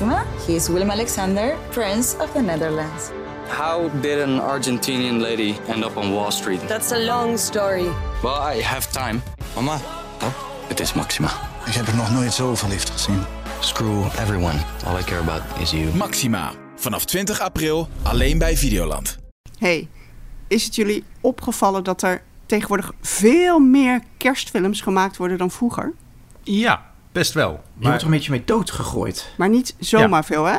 Maxima. He is Willem Alexander, Prince of the Netherlands. How did an Argentinian lady end up on Wall Street? That's a long story. Well, I have time. Mama, Oh, het is Maxima. ik heb er nog nooit zo verliefd gezien. Screw everyone. All I care about is you. Maxima. Vanaf 20 april alleen bij Videoland. hey, is het jullie opgevallen dat er tegenwoordig veel meer kerstfilms gemaakt worden dan vroeger? Ja, best wel. Je Maar wordt er een beetje mee doodgegooid. Maar niet zomaar veel, hè?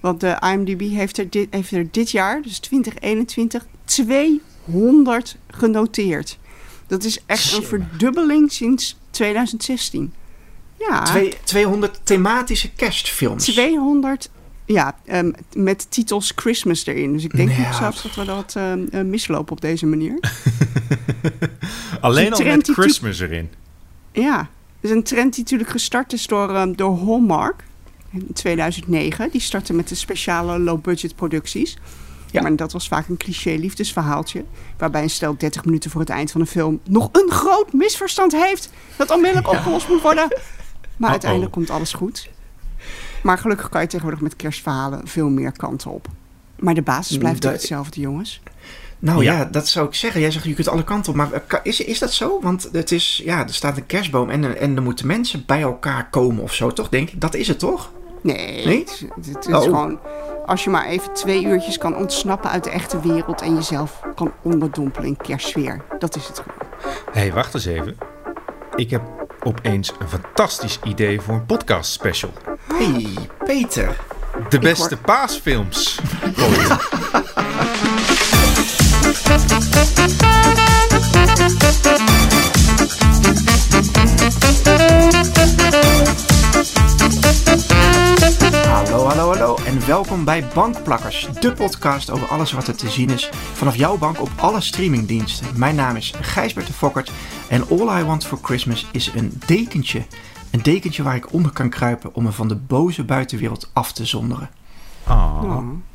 Want de IMDb heeft er, dit, heeft er dit jaar, dus 2021, 200 genoteerd. Dat is echt een verdubbeling sinds 2016. Ja, Twee, 200 thematische kerstfilms. 200 ja, ehm, met titels Christmas erin. Dus ik denk Ja. nog zelfs dat we dat ehm, eh, mislopen op deze manier. alleen al met Christmas erin. Ja, is een trend die natuurlijk gestart is door, ehm, door Hallmark in 2009. Die startte met de speciale low-budget producties. Ja. Maar dat was vaak een cliché liefdesverhaaltje. Waarbij een stel 30 minuten voor het eind van de film nog een groot misverstand heeft. Dat onmiddellijk opgelost moet worden. Maar uiteindelijk komt alles goed. Maar gelukkig kan je tegenwoordig met kerstverhalen veel meer kanten op. Maar de basis blijft Dat- hetzelfde, jongens. Nou ja. Ja. dat zou ik zeggen. Jij zegt je kunt alle kanten op. Maar eh, is, is dat zo? Want het is, ja, er staat een kerstboom en, en er moeten mensen bij elkaar komen of zo, toch? Denk ik. Dat is het toch? Nee, Nee? het, het- het is Oh. gewoon als je maar even twee uurtjes kan ontsnappen uit de echte wereld en jezelf kan onderdompelen in kerstsfeer. Dat is het gewoon. Hé, hey, wacht eens even. Ik heb opeens een fantastisch idee voor een podcast special. hey, Peter. De beste paasfilms. welkom bij Bankplakkers. De podcast over alles wat er te zien is vanaf jouw bank op alle streamingdiensten. Mijn naam is Gijsbert de Fokkert. En All I Want For Christmas is een dekentje. Een dekentje waar ik onder kan kruipen om me van de boze buitenwereld af te zonderen. Oh.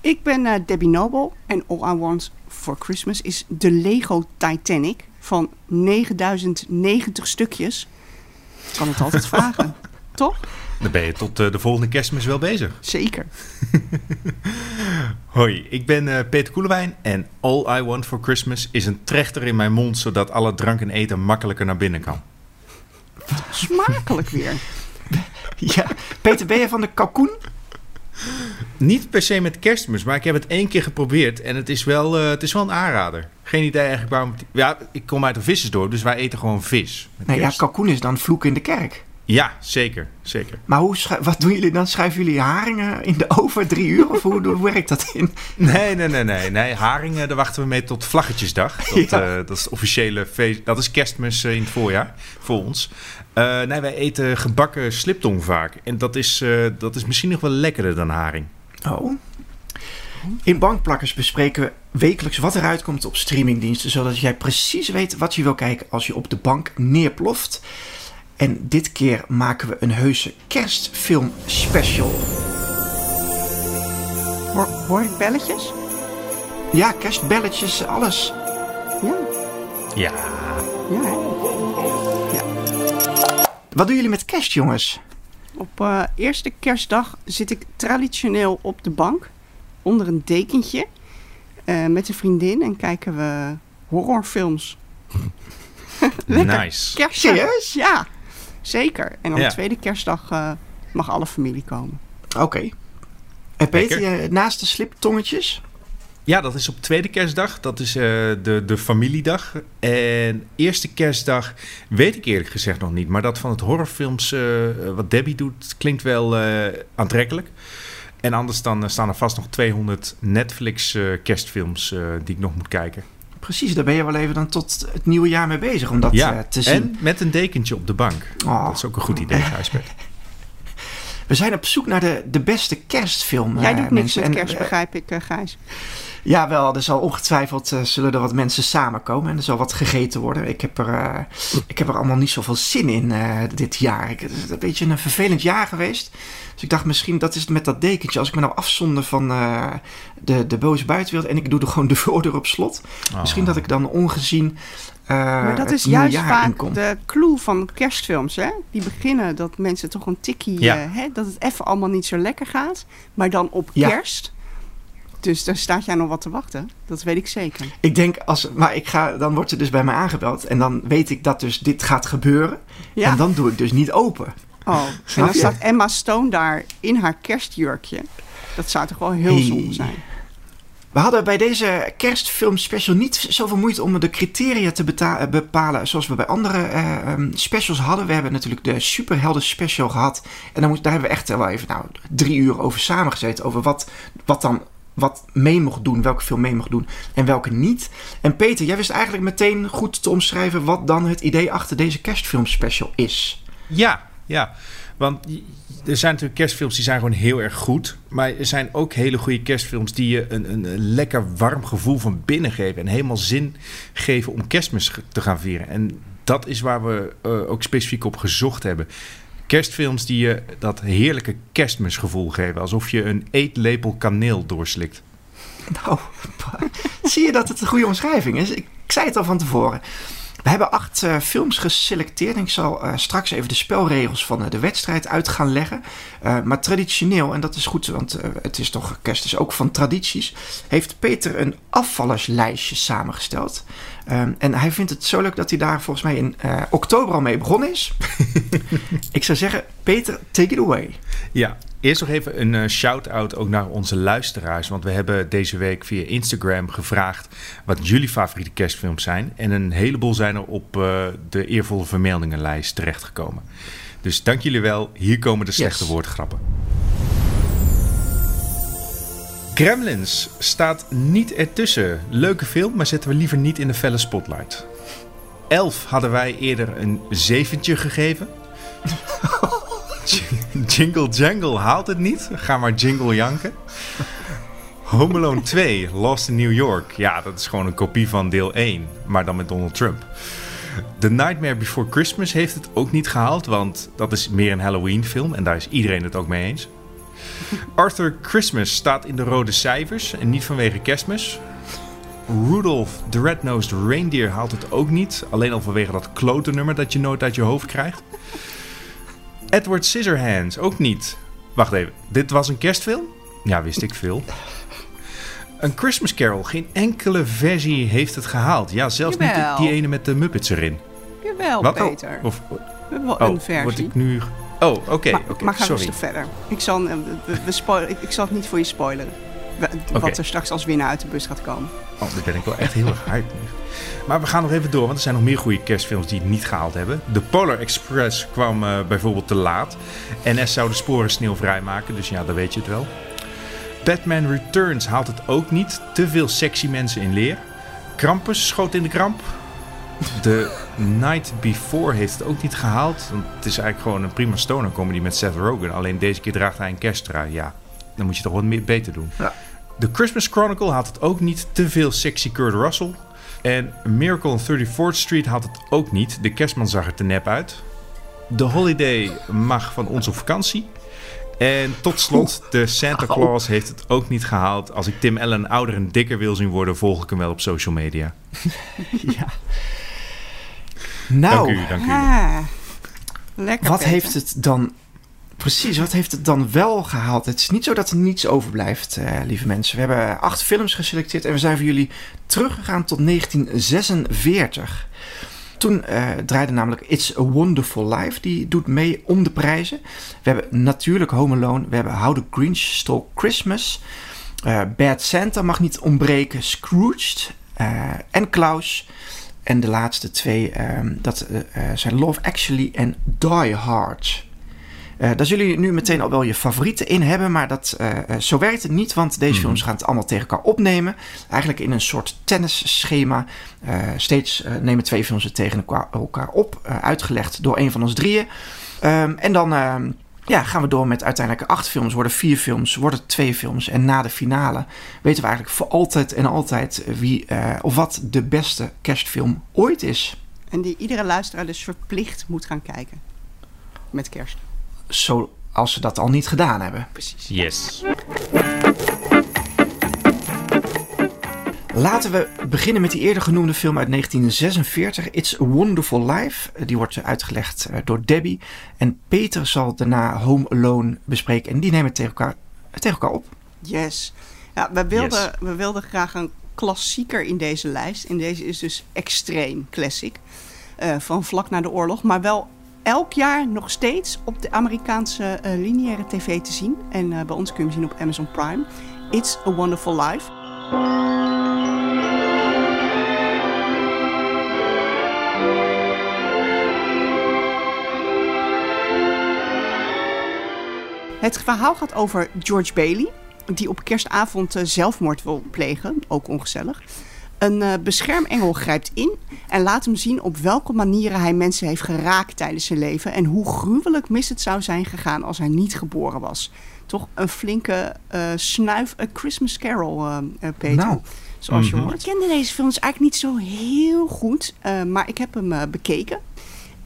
Ik ben eh, Debbie Noble en All I Want for Christmas is de Lego Titanic van 9090 stukjes. Ik kan het altijd vragen, toch? Dan ben je tot eh, de volgende kerstmis wel bezig. Zeker. Hoi, ik ben eh, Peter Koelewijn en All I Want For Christmas is een trechter in mijn mond... zodat alle drank en eten makkelijker naar binnen kan. Smakelijk weer. Ja, Peter, ben je van de kalkoen? Niet per se met kerstmis, maar ik heb het één keer geprobeerd... en het is wel, eh, het is wel een aanrader. Geen idee eigenlijk waarom... Ja, ik kom uit een vissersdorp, dus wij eten gewoon vis. Nee, ja, kalkoen is dan vloek in de kerk. Ja, zeker, zeker. Maar hoe wat doen jullie dan? Schuiven jullie haringen in de oven drie uur? Of hoe, hoe werkt dat in? Nee, nee, nee, nee. nee. Haringen, daar wachten we mee tot Vlaggetjesdag. Dat, Ja. eh, dat is het officiële feest. Dat is kerstmis eh, in het voorjaar voor ons. Eh, nee, wij eten gebakken sliptong vaak. En dat is, dat is misschien nog wel lekkerder dan haring. Oh. In Bankplakkers bespreken we wekelijks wat eruit komt op streamingdiensten, zodat jij precies weet wat je wil kijken als je op de bank neerploft. En dit keer maken we een heuse kerstfilm special. Hoor, hoor ik belletjes? Ja, kerstbelletjes, alles. Ja. Ja. ja hè? Wat doen jullie met kerst, jongens? Op eh, eerste kerstdag zit ik traditioneel op de bank onder een dekentje eh, met een vriendin en kijken we horrorfilms. Lekker Nice. Kerst, Serieus? Ja, zeker. En op Ja. de tweede kerstdag eh, mag alle familie komen. Oké. En Peter, jij- naast de sliptongetjes? Ja, dat is op tweede kerstdag. Dat is eh, de, de familiedag. En eerste kerstdag weet ik eerlijk gezegd nog niet. Maar dat van het horrorfilms, eh, wat Debbie doet, klinkt wel eh, aantrekkelijk. En anders dan staan er vast nog 200 Netflix eh, kerstfilms eh, die ik nog moet kijken. Precies, daar ben je wel even dan tot het nieuwe jaar mee bezig om dat ja, eh, te zien. en met een dekentje op de bank. Oh. Dat is ook een goed idee, Gijsbert. We zijn op zoek naar de, de beste kerstfilm. Jij eh, doet niks mensen. met En, kerst, eh, begrijp ik, eh, Gijs. Ja, wel. Er zal ongetwijfeld uh, zullen er wat mensen samenkomen en er zal wat gegeten worden. Ik heb er, uh, ik heb er allemaal niet zoveel zin in uh, dit jaar. Het is een beetje een vervelend jaar geweest. Dus ik dacht misschien dat is het met dat dekentje. Als ik me nou afzonder van de, de boze buitenwereld en ik doe er gewoon de voordeur op slot. Oh. Misschien dat ik dan ongezien maar dat is juist vaak de clue van kerstfilms. Hè? Die beginnen dat mensen toch een tikkie... Ja. hè, dat het even allemaal niet zo lekker gaat. Maar dan op ja. kerst dus daar staat jij nog wat te wachten. Dat weet ik zeker. Ik denk, als, maar ik ga, dan wordt er dus bij mij aangebeld. En dan weet ik dat dus dit gaat gebeuren. Ja. En dan doe ik dus niet open. Oh, en dan staat Emma Stone daar in haar kerstjurkje. Dat zou toch wel heel hey. zonde zijn. We hadden bij deze kerstfilm special niet zoveel moeite om de criteria te bepalen zoals we bij andere uh, specials hadden. We hebben natuurlijk de superhelden special gehad. En dan moet, daar hebben we echt wel even nou, drie uur over samengezeten. Over wat, wat dan wat mee mocht doen, welke film mee mocht doen en welke niet. En Peter, jij wist eigenlijk meteen goed te omschrijven wat dan het idee achter deze kerstfilm special is. Ja, ja. Want er zijn natuurlijk kerstfilms die zijn gewoon heel erg goed. Maar er zijn ook hele goede kerstfilms die je een, een, lekker warm gevoel van binnen geven. En helemaal zin geven om kerstmis te gaan vieren. En dat is waar we uh, ook specifiek op gezocht hebben. Kerstfilms die je dat heerlijke kerstmisgevoel geven. Alsof je een eetlepel kaneel doorslikt. Nou, zie je dat het een goede omschrijving is? Ik, ik zei het al van tevoren. We hebben acht uh, films geselecteerd. En ik zal uh, straks even de spelregels van uh, de wedstrijd uit gaan leggen. maar traditioneel, en dat is goed, want het is toch kerst is ook van tradities, heeft Peter een afvallerslijstje samengesteld. Um, en hij vindt het zo leuk dat hij daar volgens mij in oktober al mee begonnen is. ik zou zeggen, Peter, take it away. Ja, Eerst nog even een uh, shout-out ook naar onze luisteraars. Want we hebben deze week via Instagram gevraagd wat jullie favoriete kerstfilms zijn. En een heleboel zijn er op uh, de eervolle vermeldingenlijst terechtgekomen. Dus dank jullie wel. Hier komen de slechte yes. woordgrappen. Gremlins staat niet ertussen. Leuke film, maar zetten we liever niet in de felle spotlight. Elf hadden wij eerder een zeventje gegeven. Jingle Jangle haalt het niet. Ga maar Jingle janken. Home Alone 2, Lost in New York. Ja, dat is gewoon een kopie van deel 1, maar dan met Donald Trump. The Nightmare Before Christmas heeft het ook niet gehaald, want dat is meer een Halloween film en daar is iedereen het ook mee eens. Arthur Christmas staat in de rode cijfers en niet vanwege kerstmis. Rudolph the Red-Nosed Reindeer haalt het ook niet, alleen al vanwege dat klote nummer dat je nooit uit je hoofd krijgt. Edward Scissorhands, ook niet. Wacht even, dit was een kerstfilm? Ja, wist ik veel. Een Christmas Carol, geen enkele versie heeft het gehaald. Ja, zelfs Jawel. niet die, die, ene met de Muppets erin. Jawel, Wat? Peter. Oh, of, We hebben wel oh, een versie. Word ik nu... Oh, oké. Okay, maar, okay, maar ga rustig verder. Ik zal, eh, we, we spoil, ik, ik zal het niet voor je spoileren. Wat okay. er straks als winnaar uit de bus gaat komen. Oh, daar ben ik wel echt heel erg hyped Maar we gaan nog even door, want er zijn nog meer goede kerstfilms die het niet gehaald hebben. De Polar Express kwam uh, bijvoorbeeld te laat. NS zou de sporen sneeuw vrijmaken, dus ja, dan weet je het wel. Batman Returns haalt het ook niet. Te veel sexy mensen in leer. Krampus schoot in de kramp. The Night Before heeft het ook niet gehaald. Want het is eigenlijk gewoon een prima stoner comedy met Seth Rogen. Alleen deze keer draagt hij een kersttrui. Ja, dan moet je toch wat meer beter doen. Ja. The Christmas Chronicle had het ook niet. Te veel sexy Kurt Russell. En Miracle on 34th Street had het ook niet. De kerstman zag er te nep uit. The Holiday mag van ons op vakantie. En tot slot, de Santa Claus heeft het ook niet gehaald. Als ik Tim Allen ouder en dikker wil zien worden, volg ik hem wel op social media. ja. Nou, dank u, dank u. Lekker. Wat heeft het dan Precies, wat heeft het dan wel gehaald? Het is niet zo dat er niets overblijft, uh, lieve mensen. We hebben acht films geselecteerd en we zijn voor jullie teruggegaan tot 1946. Toen uh, draaide namelijk It's a Wonderful Life. Die doet mee om de prijzen. We hebben natuurlijk Home Alone. We hebben How the Grinch Stole Christmas. Uh, Bad Santa mag niet ontbreken. Scrooged. en Klaus. En de laatste twee, dat zijn Love Actually en Die Hard. Uh, daar zullen jullie nu meteen al wel je favorieten in hebben. Maar dat, uh, zo werkt het niet, want deze mm. films gaan het allemaal tegen elkaar opnemen. Eigenlijk in een soort tennisschema. Uh, steeds nemen twee films het tegen elkaar op. uitgelegd door een van ons drieën. Um, en dan ehm, Ja, gaan we door met uiteindelijk acht films, worden vier films, worden twee films. En na de finale weten we eigenlijk voor altijd en altijd wie uh, of wat de beste kerstfilm ooit is. En die iedere luisteraar dus verplicht moet gaan kijken. Met kerst. Zoals ze dat al niet gedaan hebben. Precies. Yes. Laten we beginnen met die eerder genoemde film uit 1946, It's a Wonderful Life. Die wordt uitgelegd eh, door Debbie. En Peter zal daarna Home Alone bespreken. En die nemen tegen elkaar, tegen elkaar op. Yes. Ja, we wilden, we wilden graag een klassieker in deze lijst. En deze is dus extreem classic. Uh, van vlak na de oorlog. Maar wel elk jaar nog steeds op de Amerikaanse uh, lineaire tv te zien. En uh, bij ons kun je hem zien op Amazon Prime. It's a Wonderful Life. Het verhaal gaat over George Bailey, die op kerstavond uh, zelfmoord wil plegen, ook ongezellig. Een uh, beschermengel grijpt in en laat hem zien op welke manieren hij mensen heeft geraakt tijdens zijn leven en hoe gruwelijk mis het zou zijn gegaan als hij niet geboren was. Toch een flinke uh, snuif, A Christmas Carol, Peter. Nou. Zoals je hoort. Ik kende deze films eigenlijk niet zo heel goed, maar ik heb hem bekeken.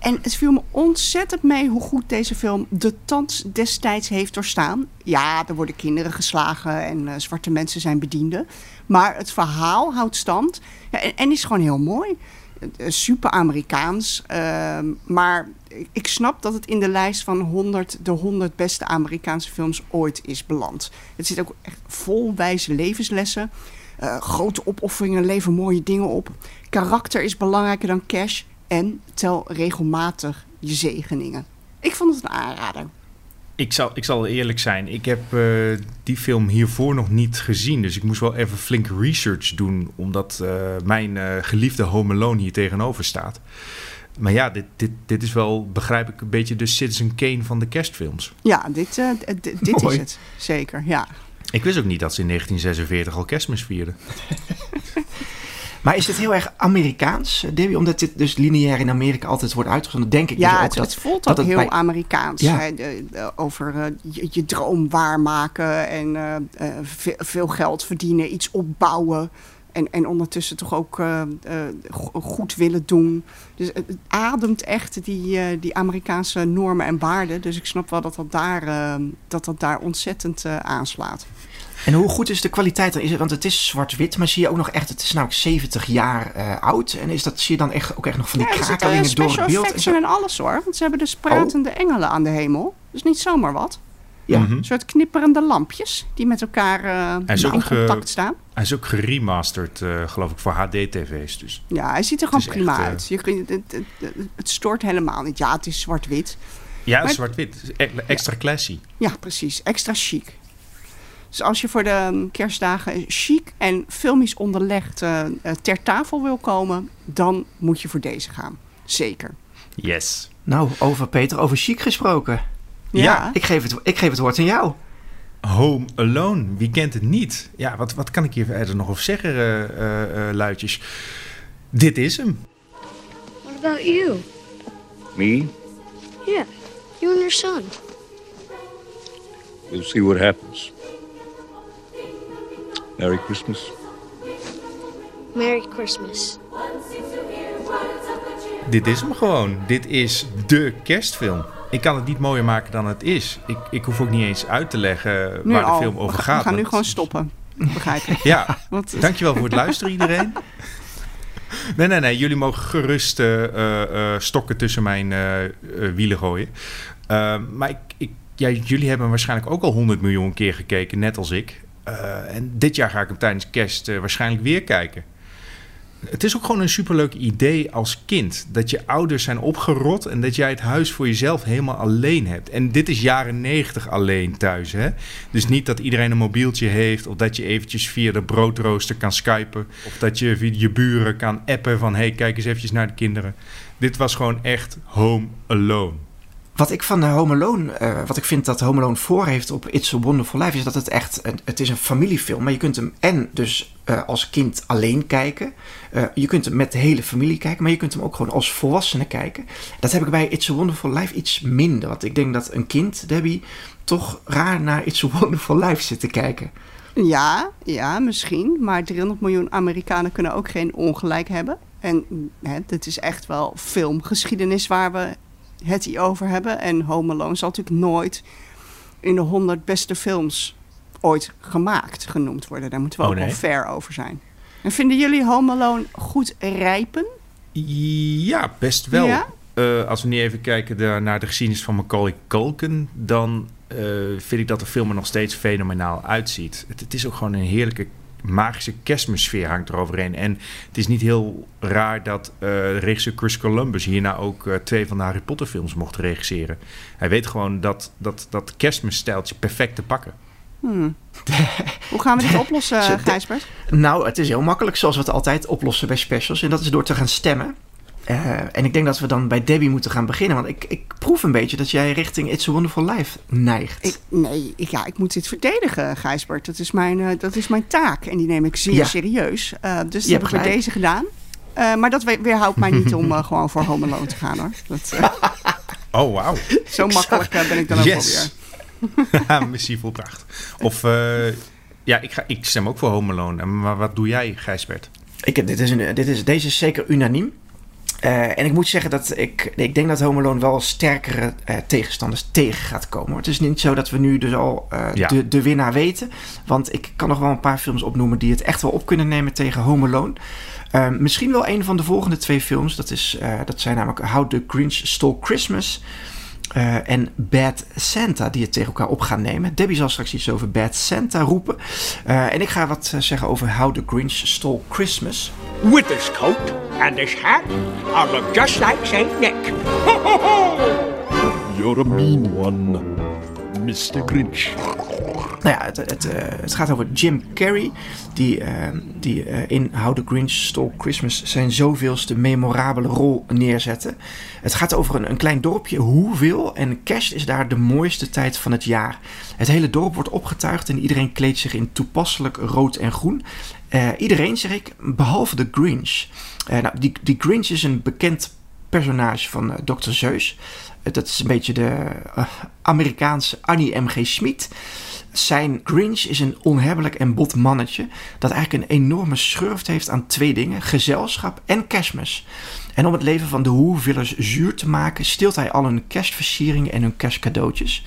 En het viel me ontzettend mee hoe goed deze film de tand destijds heeft doorstaan. Ja, er worden kinderen geslagen en uh, zwarte mensen zijn bedienden. Maar het verhaal houdt stand ja, en, is gewoon heel mooi. Uh, super Amerikaans. Uh, maar ik snap dat het in de lijst van 100, de 100 beste Amerikaanse films ooit is beland. Het zit ook echt vol wijze levenslessen. Grote opofferingen leveren mooie dingen op. Karakter is belangrijker dan cash. En tel regelmatig je zegeningen. Ik vond het een aanrader. Ik zal, ik zal eerlijk zijn, ik heb uh, die film hiervoor nog niet gezien. Dus ik moest wel even flink research doen, omdat uh, mijn uh, geliefde Home Alone hier tegenover staat. Maar ja, dit, dit, dit is wel, begrijp ik, een beetje de Citizen Kane van de kerstfilms. Ja, dit, dit is het. Zeker, ja. Ik wist ook niet dat ze in 1946 al kerstmis vierden. Maar is dit heel erg Amerikaans, Debbie? Omdat dit dus lineair in Amerika altijd wordt uitgezonden, denk ik ja, dus ook het, dat, het voelt ook heel Amerikaans. Ja. Hè? De, de, over uh, je, je, droom waarmaken en uh, uh, veel, veel, geld verdienen, iets opbouwen. En, en ondertussen toch ook goed willen doen. Dus het ademt echt die, die Amerikaanse normen en waarden. Dus ik snap wel dat dat daar, dat dat daar ontzettend aanslaat. En hoe goed is de kwaliteit er? Want het is zwart-wit, maar zie je ook nog echt, het is nou 70 jaar uh, oud. En is dat, zie je dan echt, ook echt nog van die ja, krakelingen door het beeld? En, zo? en alles hoor, want ze hebben dus pratende oh. engelen aan de hemel. Dus niet zomaar wat. Ja. Mm -hmm. Een soort knipperende lampjes die met elkaar uh, in contact staan. Hij is ook geremasterd, uh, geloof ik, voor HD-tv's. Dus. Ja, hij ziet er gewoon prima echt, uit. Je, het, het, het, het, stoort helemaal niet. Ja, het is zwart-wit. Ja, zwart-wit. Extra ja. classy. Ja, precies. Extra chic. Dus als je voor de kerstdagen chic en filmisch onderlegd uh, ter tafel wil komen, dan moet je voor deze gaan. Zeker. Yes. Nou, over Peter, over chic gesproken. Ja. ja. Ik, geef het, ik geef het woord aan jou. Home Alone, wie kent het niet? Ja, wat, wat kan ik hier verder nog over zeggen, uh, uh, luidjes? Dit is hem. What about you? Me? Yeah, you and your son. We'll see what happens. Merry Christmas. Merry Christmas. Dit is hem gewoon. Dit is de kerstfilm. Ik kan het niet mooier maken dan het is. Ik, ik hoef ook niet eens uit te leggen nu waar al. de film over gaat. We gaan nu gewoon stoppen. Begrijp ik. ja, Want... dankjewel voor het luisteren iedereen. Nee, nee, nee. Jullie mogen gerust uh, uh, stokken tussen mijn uh, wielen gooien. maar ik, ik, ja, jullie hebben waarschijnlijk ook al 100 miljoen keer gekeken, net als ik. Uh, en dit jaar ga ik hem tijdens kerst uh, waarschijnlijk weer kijken. Het is ook gewoon een superleuk idee als kind. Dat je ouders zijn opgerot en dat jij het huis voor jezelf helemaal alleen hebt. En dit is jaren negentig alleen thuis. Hè? Dus niet dat iedereen een mobieltje heeft. Of dat je eventjes via de broodrooster kan skypen. Of dat je via je buren kan appen van... hey, kijk eens eventjes naar de kinderen. Dit was gewoon echt home alone. Wat ik van Home Alone, eh, wat ik vind dat Home Alone voor heeft op It's a Wonderful Life, is dat het echt, een, het is een familiefilm. Maar je kunt hem en dus eh, als kind alleen kijken. Eh, je kunt hem met de hele familie kijken, maar je kunt hem ook gewoon als volwassene kijken. Dat heb ik bij It's a Wonderful Life iets minder. Want ik denk dat een kind, Debbie, toch raar naar It's a Wonderful Life zit te kijken. Ja, ja, misschien. Maar 300 miljoen Amerikanen kunnen ook geen ongelijk hebben. En dit is echt wel filmgeschiedenis waar we het hier over hebben. En Home Alone zal natuurlijk nooit in de 100 beste films ooit gemaakt genoemd worden. Daar moeten we Oh, ook nee? wel fair over zijn. En vinden jullie Home Alone goed rijpen? Ja, best wel. Ja? Eh, als we nu even kijken de- naar de geschiedenis van Macaulay Culkin, dan eh, vind ik dat de film er nog steeds fenomenaal uitziet. Het, het is ook gewoon een heerlijke magische kerstmissfeer hangt eroverheen. En het is niet heel raar dat eh regisseur Chris Columbus hierna ook eh, twee van de Harry Potter films mocht regisseren. Hij weet gewoon dat, dat, dat kerstmisstijltje perfect te pakken. Hmm. Hoe gaan we dit oplossen, Gijsbert? Nou, het is heel makkelijk zoals we het altijd oplossen bij specials. En dat is door te gaan stemmen. Eh, en ik denk dat we dan bij Debbie moeten gaan beginnen. Want ik, ik proef een beetje dat jij richting It's a Wonderful Life neigt. Ik, nee, ik, ja, ik moet dit verdedigen, Gijsbert. Dat is mijn, eh, dat is mijn taak en die neem ik zeer Ja. serieus. Eh, dus dat heb ik bij deze gedaan. Eh, maar dat we- weerhoudt mij niet om gewoon voor Home Alone te gaan, hoor. Dat, eh, Oh, wauw. zo makkelijk ben ik dan ook Yes. alweer. Missie volbracht. Of, eh, ja, ik, ga, ik stem ook voor Home Alone. Maar wat doe jij, Gijsbert? Ik, dit is een, dit is, deze is zeker unaniem. Eh, en ik moet zeggen dat ik, ik denk dat Home Alone wel sterkere eh, tegenstanders tegen gaat komen. Het is niet zo dat we nu dus al eh, Ja. de, de winnaar weten. Want ik kan nog wel een paar films opnoemen die het echt wel op kunnen nemen tegen Home Alone. Eh, misschien wel een van de volgende twee films. Dat, is, dat zijn namelijk How the Grinch Stole Christmas eh, en Bad Santa die het tegen elkaar op gaan nemen. Debbie zal straks iets over Bad Santa roepen. Eh, en ik ga wat eh, zeggen over How the Grinch Stole Christmas. With this coat and this hat, I look just like Saint Nick. You're a mean one, Mr. Grinch. Nou ja, het, het, eh, het gaat over Jim Carrey, die, eh, die eh, in How the Grinch Stole Christmas zijn zoveelste memorabele rol neerzette. Het gaat over een, een klein dorpje, Hoeveel, en kerst is daar de mooiste tijd van het jaar. Het hele dorp wordt opgetuigd en iedereen kleedt zich in toepasselijk rood en groen. Iedereen, zeg ik, behalve de Grinch. Nou, die, die Grinch is een bekend personage van Dr. Zeus. Eh, dat is een beetje de eh, Amerikaanse Annie M.G. Schmid. Zijn Grinch is een onhebbelijk en bot mannetje dat eigenlijk een enorme schurft heeft aan twee dingen: gezelschap en kerstmis. En om het leven van de Hoevillers zuur te maken, steelt hij al hun kerstversieringen en hun kerstcadeautjes.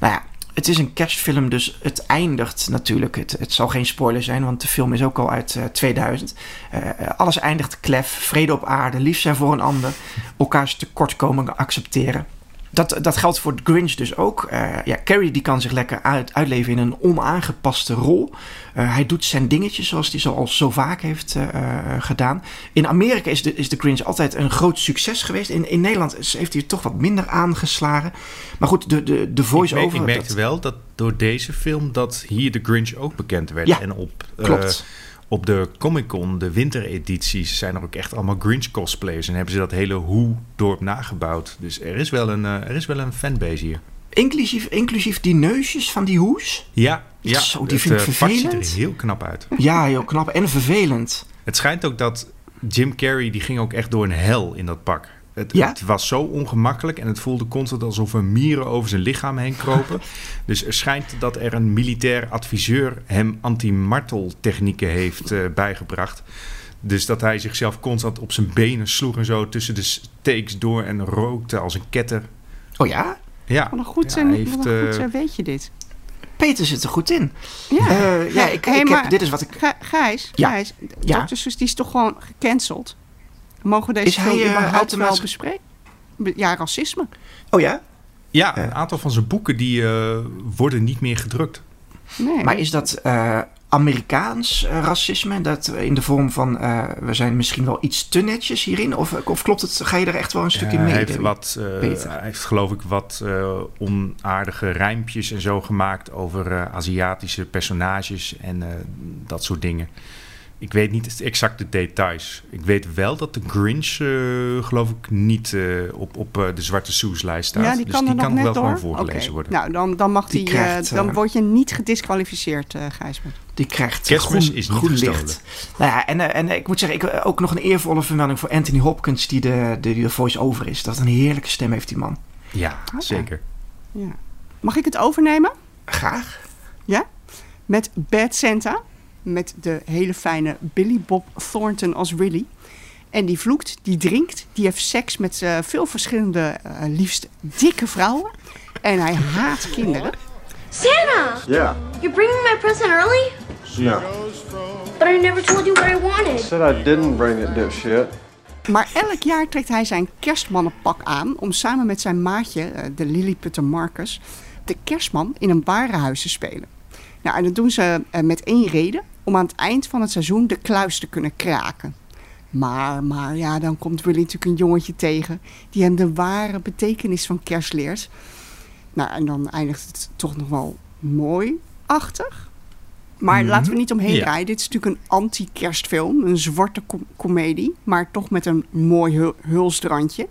Nou ja, het is een kerstfilm, dus het eindigt natuurlijk. Het, het zal geen spoiler zijn, want de film is ook al uit eh, 2000. Eh, alles eindigt klef, vrede op aarde, lief zijn voor een ander, elkaars tekortkomingen accepteren. Dat, dat geldt voor Grinch dus ook. Eh, ja, Carrie die kan zich lekker uit, uitleven in een onaangepaste rol. Eh, hij doet zijn dingetjes zoals hij zo al zo vaak heeft eh, gedaan. In Amerika is de, is de Grinch altijd een groot succes geweest. In, in Nederland heeft hij het toch wat minder aangeslagen. Maar goed, de, de, de voice-over... ik merkte dat- wel dat door deze film dat hier de Grinch ook bekend werd. Ja, en op, klopt. Op de Comic Con, de winteredities, zijn er ook echt allemaal Grinch cosplayers. En hebben ze dat hele Hoe-dorp nagebouwd. Dus er is wel een, eh, er is wel een fanbase hier. Inclusief, inclusief die neusjes van die hoes. Ja, ja Zo, die het, vind ik eh, pak ziet vervelend. er heel knap uit. Ja, heel knap en vervelend. Het schijnt ook dat Jim Carrey, die ging ook echt door een hel in dat pak. Het, Ja? het was zo ongemakkelijk en het voelde constant alsof er mieren over zijn lichaam heen kropen. dus er schijnt dat er een militair adviseur hem anti-marteltechnieken heeft eh, bijgebracht. Dus dat hij zichzelf constant op zijn benen sloeg en zo tussen de steaks door en rookte als een ketter. Oh ja? Ja, Wat een goed, ja, en, hij heeft, wat een goed eh, weet je dit. Peter zit er goed in. Ja, Eh, ja, ik, Hey, ik maar- heb, dit is wat ik... Gij- Gijs, Ja. Gijs Ja. Dr. Seuss, die is toch gewoon gecanceld? Mogen we deze Is hij, film eh, überhaupt wel bespreken? Ja, racisme. Oh ja? ja, een aantal van zijn boeken die eh, worden niet meer gedrukt. Nee. Maar is dat eh, Amerikaans racisme? Dat in de vorm van eh, we zijn misschien wel iets te netjes hierin? Of, of klopt het? Ga je er echt wel een stukje Ja, mee? hij, heeft wat, eh, Peter. hij heeft geloof ik wat eh, onaardige rijmpjes en zo gemaakt over eh, Aziatische personages en eh, dat soort dingen. Ik weet niet exact de details. Ik weet wel dat de Grinch, eh, geloof ik, niet eh, op, op eh, de Zwarte Soes-lijst staat. Ja, die dus kan die kan net wel door. gewoon voorgelezen worden. Nou, dan, dan, mag Die die, krijgt, dan word je niet gedisqualificeerd, Gijsbert. Die krijgt Kerstmis groen, is niet groen gestolen. licht. Nou ja, en, en ik moet zeggen, ik, ook nog een eervolle vermelding voor Anthony Hopkins, die de, de voice-over is. Dat een heerlijke stem heeft, die man. Ja, zeker. Ja. Mag ik het overnemen? Graag. Ja? Met Bad Santa. Met de hele fijne Billy Bob Thornton als Willy. En die vloekt, die drinkt, die heeft seks met eh, veel verschillende, eh, liefst dikke vrouwen. En hij haat kinderen. Santa! Yeah. You're bringing my present early? Yeah. But I never told you what I wanted. Said I didn't bring it, dipshit. Maar elk jaar trekt hij zijn kerstmannenpak aan om samen met zijn maatje, eh, de Lilliputter Marcus, de kerstman in een warenhuis te spelen. Nou, en dat doen ze eh, met één reden, om aan het eind van het seizoen de kluis te kunnen kraken. Maar, maar ja, dan komt Willy natuurlijk een jongetje tegen die hem de ware betekenis van kerst leert. Nou, en dan eindigt het toch nog wel mooi-achtig. Maar Mhm. laten we niet omheen Ja. draaien. Dit is natuurlijk een anti-kerstfilm, een zwarte com- komedie, maar toch met een mooi hul- hulsdrandje.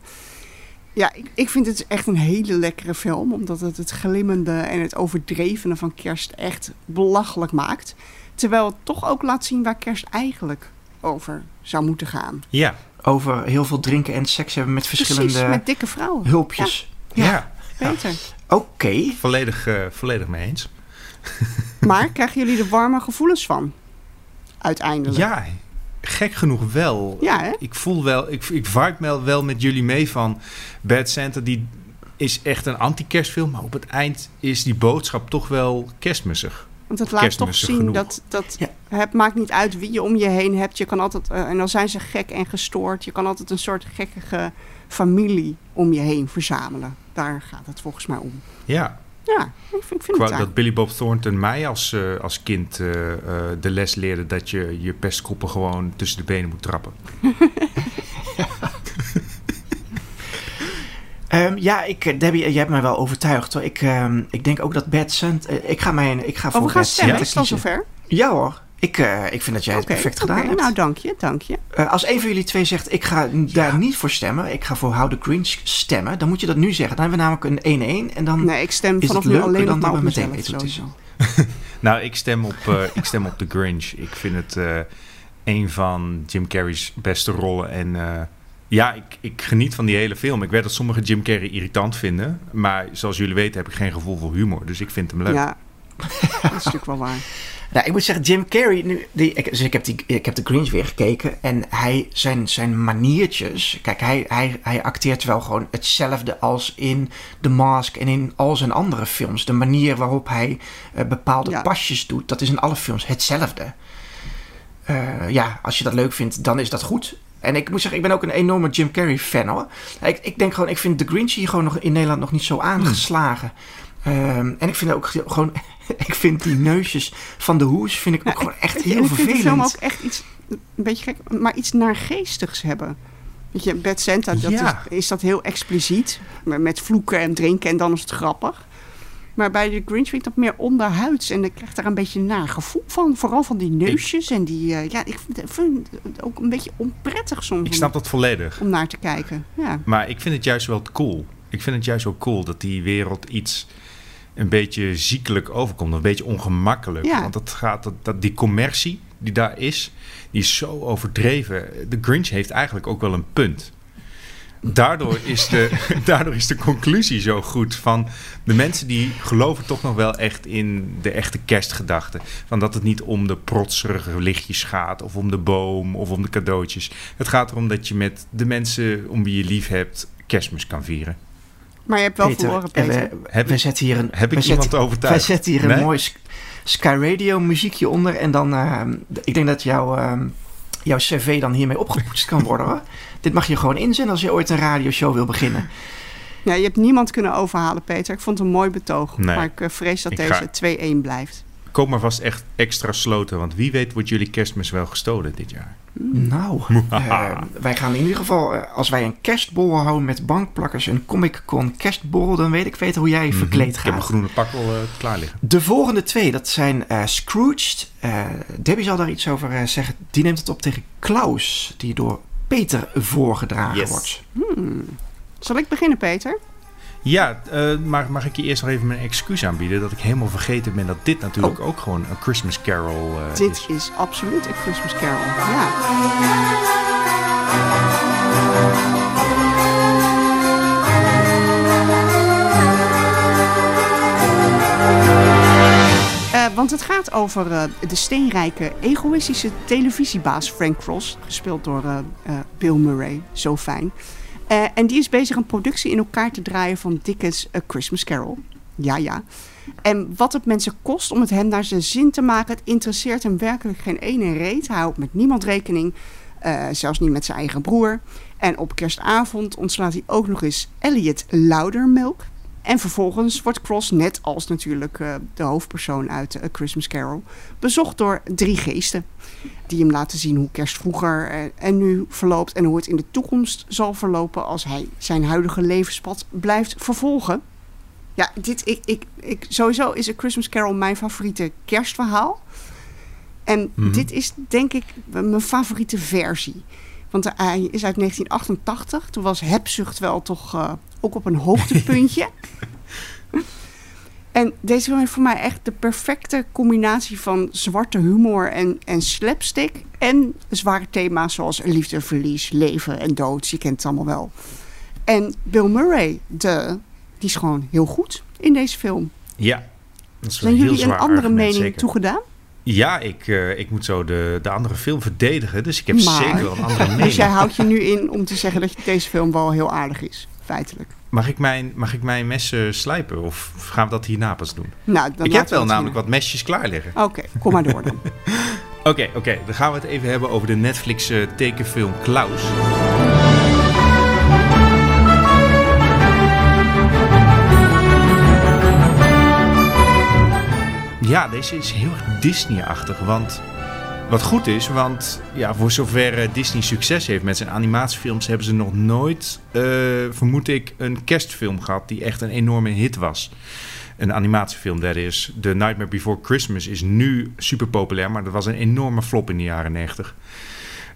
Ja, ik, ik vind het echt een hele lekkere film, omdat het het glimmende en het overdrevene van kerst echt belachelijk maakt. Terwijl het toch ook laat zien waar kerst eigenlijk over zou moeten gaan. Ja, Over heel veel drinken en seks hebben met verschillende Precies, met dikke vrouwen. hulpjes. ja. Beter. Oké. Volledig, eh, volledig mee eens. Maar krijgen jullie er warme gevoelens van? Uiteindelijk. Ja, gek genoeg wel. Ja, hè? Ik voel wel, ik, ik vibe wel, wel met jullie mee van Bad Santa, die is echt een anti-kerstfilm, maar op het eind is die boodschap toch wel kerstmissig. Want het laat toch zien genoeg. dat, dat Ja. het maakt niet uit wie je om je heen hebt. Je kan altijd, eh, en dan zijn ze gek en gestoord. Je kan altijd een soort gekkige familie om je heen verzamelen. Daar gaat het volgens mij om. Ja, Ja, ik vind, ik vind het dat Billy Bob Thornton mij als, eh, als kind eh, eh, de les leerde dat je je pestkoppen gewoon tussen de benen moet trappen. Ehm, ja, ik, Debbie, jij hebt mij wel overtuigd hoor. Ik, ehm, ik denk ook dat Bad Santa... eh, ik ga, mijn, ik ga voor Oh, we gaan Bad stemmen. Is kiezen. zover? Ja hoor. Ik, eh, ik vind dat jij het perfect gedaan hebt. Nou, dank je, dank je. Eh, als een van jullie twee zegt, ik ga daar niet voor stemmen. Ik ga voor How the Grinch stemmen. Dan moet je dat nu zeggen. Dan hebben we namelijk een 1-1. En dan Nee, ik stem is vanaf het nu leuker alleen dan nog maar dat op we meteen mezelf. weten is. Nou, ik stem op, eh, ik stem op The Grinch. Ik vind het eh, een van Jim Carrey's beste rollen. En eh, ja, ik, ik geniet van die hele film. Ik weet dat sommigen Jim Carrey irritant vinden. Maar zoals jullie weten heb ik geen gevoel voor humor. Dus ik vind hem leuk. Ja, dat is natuurlijk wel waar. Nou, ik moet zeggen, Jim Carrey, nu, die, ik, dus ik heb, die, ik heb de Grinch weer gekeken. En hij, zijn, zijn maniertjes. Kijk, hij, hij, hij acteert wel gewoon hetzelfde als in The Mask en in al zijn andere films. De manier waarop hij eh, bepaalde Ja. pasjes doet, dat is in alle films hetzelfde. Eh, ja, als je dat leuk vindt, dan is dat goed. En ik moet zeggen, ik ben ook een enorme Jim Carrey fan hoor. Ik, ik denk gewoon, ik vind The Grinch hier gewoon nog in Nederland nog niet zo aangeslagen. Ehm, en ik vind ook gewoon, ik vind die neusjes van de hoes vind ik ook Ja, gewoon ik- echt heel en ik vind die film vervelend. ook echt iets, een beetje gek, maar iets naargeestigs hebben. Weet je, Bad Santa, dat Ja. is, is dat heel expliciet. Met vloeken en drinken en dan is het grappig. Maar bij de Grinch vind ik dat meer onderhuids. En ik krijg daar een beetje een naar gevoel van. Vooral van die neusjes en die... eh, ja, ik vind, het ook een beetje onprettig soms Ik snap dat volledig. om naar te kijken. Ja. Maar ik vind het juist wel cool. Ik vind het juist wel cool dat die wereld iets een beetje ziekelijk overkomt. Een beetje ongemakkelijk. Ja. Want dat gaat, dat, dat, die commercie die daar is, die is zo overdreven. De Grinch heeft eigenlijk ook wel een punt. Daardoor is, de, daardoor is de conclusie zo goed van de mensen die geloven toch nog wel echt in de echte kerstgedachte. Van dat het niet om de protserige lichtjes gaat of om de boom of om de cadeautjes. Het gaat erom dat je met de mensen om wie je lief hebt kerstmis kan vieren. Maar je hebt wel Peter, verloren, en Peter. we, Heb we ik- zetten hier een, heb ik we iemand zetten- overtuigd? Wij zetten hier een mooi Sk- Sky Radio muziekje onder. En dan, ehm, ik denk dat jouw, ehm, jouw cv dan hiermee opgepoetst kan worden hoor. Dit mag je gewoon inzenden als je ooit een radioshow wil beginnen. Ja, je hebt niemand kunnen overhalen, Peter. Ik vond het een mooi betoog. Nee. Maar ik eh, vrees dat Ik deze ga- 2-1 blijft. koop maar vast echt extra sloten, want wie weet wordt jullie kerstmis wel gestolen dit jaar. Nou, eh, wij gaan in ieder geval, eh, als wij een kerstbol houden met bankplakkers, een Comic Con kerstbol, dan weet ik weten hoe jij verkleed Ik heb gaat. een groene pak al eh, klaar liggen. De volgende twee, dat zijn eh, Scrooged. Eh, Debbie zal daar iets over zeggen. Die neemt het op tegen Klaus, die door Peter voorgedragen Yes. wordt. Hmm. Zal ik beginnen, Peter? Ja, eh, maar mag ik je eerst nog even mijn excuus aanbieden dat ik helemaal vergeten ben dat dit natuurlijk ook gewoon een Christmas Carol eh, Dit is. is absoluut een Christmas Carol. Ja. Eh, want het gaat over de steenrijke, egoïstische televisiebaas Frank Cross, gespeeld door Bill Murray, zo fijn. Eh, en die is bezig een productie in elkaar te draaien van Dickens' A Christmas Carol. Ja, ja. En wat het mensen kost om het hem naar zijn zin te maken, het interesseert hem werkelijk geen ene reet. Hij houdt met niemand rekening, eh, zelfs niet met zijn eigen broer. En op kerstavond ontslaat hij ook nog eens Elliot Loudermilk. En vervolgens wordt Cross, net als natuurlijk eh, de hoofdpersoon uit eh, A Christmas Carol, bezocht door drie geesten. Die hem laten zien hoe kerst vroeger eh, en nu verloopt en hoe het in de toekomst zal verlopen als hij zijn huidige levenspad blijft vervolgen. Ja, dit, ik, ik, ik, sowieso is A Christmas Carol mijn favoriete kerstverhaal. En Mhm. dit is denk ik mijn favoriete versie. Want hij is uit 1988. Toen was hebzucht wel toch ook op een hoogtepuntje. en deze film heeft voor mij echt de perfecte combinatie van zwarte humor en, en slapstick. En zware thema's zoals liefde, verlies, leven en dood. Je kent het allemaal wel. En Bill Murray, de, die is gewoon heel goed in deze film. Ja, dat is Zijn een jullie een andere argument, mening zeker. toegedaan? Ja, ik, eh, ik moet zo de, de andere film verdedigen, dus ik heb Maar- zeker wel een andere mening. Dus jij houdt je nu in om te zeggen dat deze film wel heel aardig is, feitelijk. Mag ik mijn, mag ik mijn messen slijpen of gaan we dat hierna pas doen? Nou, dan ik heb we wel namelijk hier. wat mesjes klaar liggen. Oké, kom maar door dan. Oké, oké. Dan gaan we het even hebben over de Netflix eh, tekenfilm Klaus. Ja, deze is heel erg Disney-achtig. Want wat goed is, want ja, voor zover eh, Disney succes heeft met zijn animatiefilms, hebben ze nog nooit, eh, vermoed ik, een kerstfilm gehad die echt een enorme hit was. Een animatiefilm, dat is. The Nightmare Before Christmas is nu super populair, maar dat was een enorme flop in de jaren 90.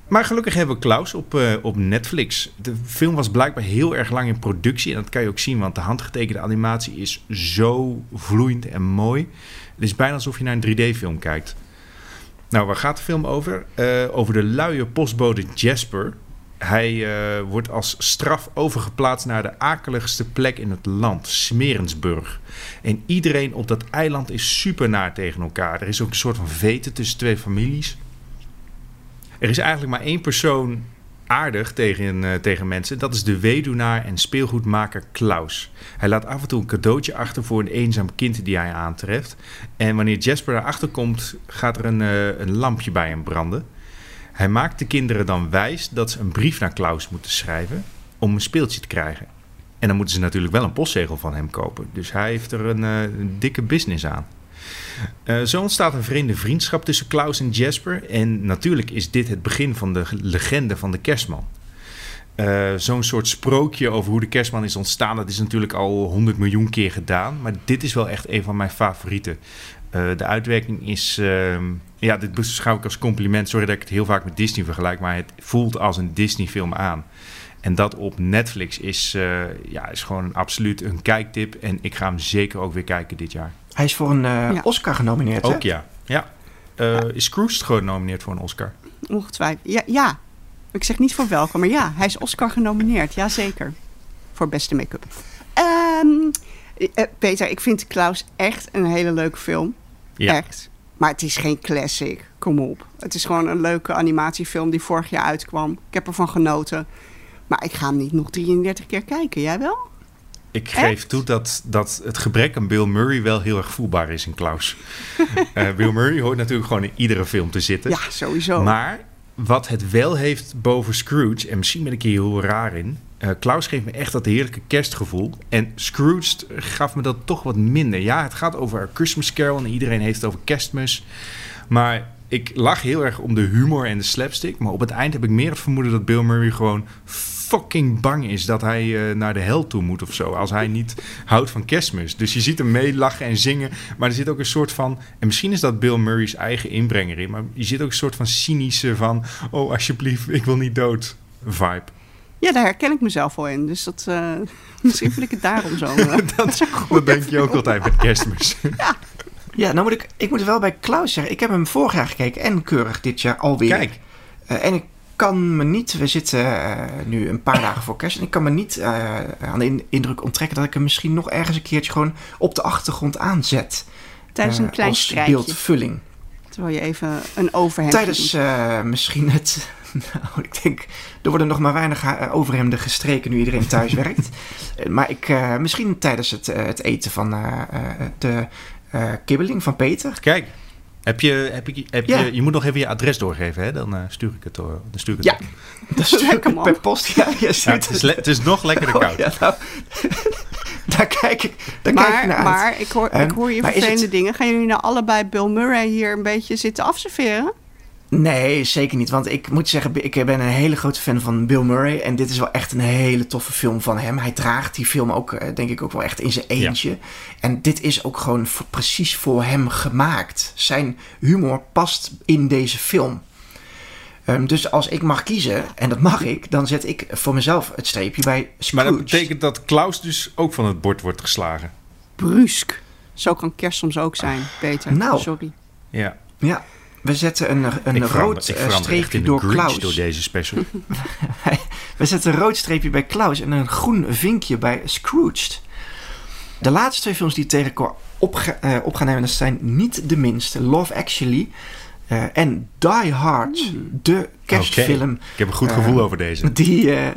Maar gelukkig hebben we Klaus op, eh, op Netflix. De film was blijkbaar heel erg lang in productie. En dat kan je ook zien, want de handgetekende animatie is zo vloeiend en mooi. Het is bijna alsof je naar een 3D-film kijkt. Nou, waar gaat de film over? Eh, over de luie postbode Jasper. Hij eh, wordt als straf overgeplaatst naar de akeligste plek in het land, Smerensburg. En iedereen op dat eiland is super naar tegen elkaar. Er is ook een soort van veten tussen twee families. Er is eigenlijk maar één persoon aardig tegen, eh, tegen mensen. Dat is de weduwnaar en speelgoedmaker Klaus. Hij laat af en toe een cadeautje achter voor een eenzaam kind die hij aantreft. En wanneer Jasper erachter komt, gaat er een, eh, een lampje bij hem branden. Hij maakt de kinderen dan wijs dat ze een brief naar Klaus moeten schrijven om een speeltje te krijgen. En dan moeten ze natuurlijk wel een postzegel van hem kopen. Dus hij heeft er een, eh, een dikke business aan. Eh, zo ontstaat een vreemde vriendschap tussen Klaus en Jasper. En natuurlijk is dit het begin van de legende van de kerstman. Eh, Zo'n soort sprookje over hoe de kerstman is ontstaan, dat is natuurlijk al honderd miljoen keer gedaan. Maar dit is wel echt een van mijn favorieten. Eh, de uitwerking is, ehm, ja, dit beschouw ik als compliment. Sorry dat ik het heel vaak met Disney vergelijk, maar het voelt als een Disney-film aan. En dat op Netflix is, ja, is gewoon absoluut een kijktip. En ik ga hem zeker ook weer kijken dit jaar. Hij is voor een eh, Ja. Oscar genomineerd, hè? Ook ja. ja. Eh, Is Cruise genomineerd voor een Oscar? Ongetwijfeld. Ja, ja, ik zeg niet voor welke, maar ja, hij is Oscar genomineerd. Jazeker. Voor beste make-up. Ehm, eh, Peter, ik vind Klaus echt een hele leuke film. Ja. Echt. Maar het is geen classic. Kom op. Het is gewoon een leuke animatiefilm die vorig jaar uitkwam. Ik heb ervan genoten. Maar ik ga hem niet nog 33 keer kijken. Jij wel? Ik geef Echt? toe dat, dat het gebrek aan Bill Murray wel heel erg voelbaar is in Klaus. Eh, Bill Murray hoort natuurlijk gewoon in iedere film te zitten. Ja, sowieso. Maar wat het wel heeft boven Scrooge, en misschien ben ik hier heel raar in, Eh, Klaus geeft me echt dat heerlijke kerstgevoel. En Scrooge gaf me dat toch wat minder. Ja, het gaat over Christmas Carol en iedereen heeft het over kerstmis. Maar ik lach heel erg om de humor en de slapstick. Maar op het eind heb ik meer het vermoeden dat Bill Murray gewoon fucking bang is dat hij eh, naar de hel toe moet of zo. Als hij niet houdt van kerstmis. Dus je ziet hem meelachen en zingen. Maar er zit ook een soort van. En misschien is dat Bill Murray's eigen inbrenger in. Maar je zit ook een soort van cynische van. Oh, alsjeblieft, ik wil niet dood. Vibe. Ja, daar herken ik mezelf wel in. Dus dat, uh, misschien vind ik het daarom zo. Uh, dat, dat denk je ook altijd met kerstmis. ja. Ja, nou moet ik, ik moet wel bij Klaus zeggen. Ik heb hem vorig jaar gekeken en keurig dit jaar alweer. Kijk. Uh, en ik kan me niet, we zitten uh, nu een paar dagen voor kerst. En ik kan me niet uh, aan de indruk onttrekken dat ik hem misschien nog ergens een keertje gewoon op de achtergrond aanzet. Tijdens een klein als strijkje. beeldvulling. Terwijl je even een overhemd Tijdens misschien het. Nou, ik denk, er worden nog maar weinig overhemden gestreken nu iedereen thuis werkt. maar ik, misschien tijdens het, het eten van de kibbeling van Peter. Kijk. Heb je, heb je, heb Ja. je, je moet nog even je adres doorgeven, hè? Dan eh, stuur ik het, door, dan stuur ik het Ja. op. Dat stuur ik Lekker, man. per post. Ja, je Ja, het, is le- het is nog lekkerder Oh, koud. ja, nou, daar kijk ik, daar kijk ik Maar, naar uit. maar ik, hoor, ik Ehm, hoor je maar vervelende het- dingen. Gaan jullie nou allebei Bill Murray hier een beetje zitten afserveren? Nee, zeker niet. Want ik moet zeggen, ik ben een hele grote fan van Bill Murray. En dit is wel echt een hele toffe film van hem. Hij draagt die film ook, eh, denk ik, ook wel echt in zijn eentje. En dit is ook gewoon voor- precies voor hem gemaakt. Zijn humor past in deze film. Ehm, dus als ik mag kiezen, en dat mag ik, dan zet ik voor mezelf het streepje bij Maar Scrooge. dat betekent dat Klaus dus ook van het bord wordt geslagen. Brusk. Zo kan kerst soms ook zijn, Peter. Nou. Sorry. Ja. Ja, we zetten een, een ik rood ik eh, verander streepje door Klaus. door deze special. We zetten een rood streepje bij Klaus en een groen vinkje bij Scrooged. De laatste twee films die opga, eh, op gaan nemen, dat zijn niet de minste. Love Actually eh, en Die Hard, de kerstfilm. Ik heb een goed gevoel over deze. Die, eh,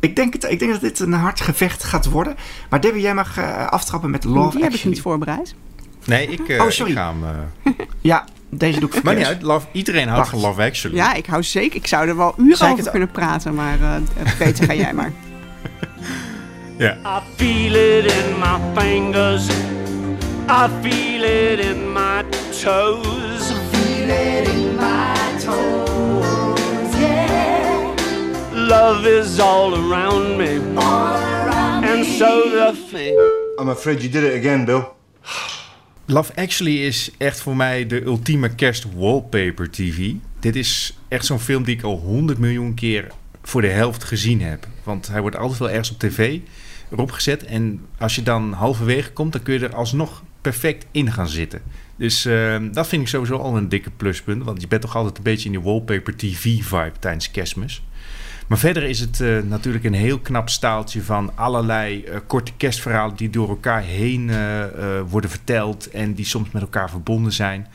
ik, denk het, ik denk dat dit een hard gevecht gaat worden. Maar Debbie, jij mag aftrappen met Love Die heb ik Actually. niet voorbereid. Nee, ik, eh, Oh, sorry. ik ga hem... eh, Ja, deze doe ik maar niet uit, love, iedereen houdt Wacht. van Love Actually. Ja, ik hou zeker. Ik zou er wel uren ik over het- kunnen praten, maar eh Peter, ga jij maar. Ja. I feel it in my fingers. I feel it in my toes. feel it in my toes, yeah. Love is all around me. and so the thing. I'm afraid you did it again, Bill. Love Actually is echt voor mij de ultieme kerst wallpaper TV. Dit is echt zo'n film die ik al 100 miljoen keer voor de helft gezien heb. Want hij wordt altijd wel ergens op tv erop gezet. En als je dan halverwege komt, dan kun je er alsnog perfect in gaan zitten. Dus eh, dat vind ik sowieso al een dikke pluspunt. Want je bent toch altijd een beetje in die wallpaper TV-vibe tijdens kerstmis. Maar verder is het eh, natuurlijk een heel knap staaltje van allerlei eh, korte kerstverhalen die door elkaar heen eh, worden verteld en die soms met elkaar verbonden zijn.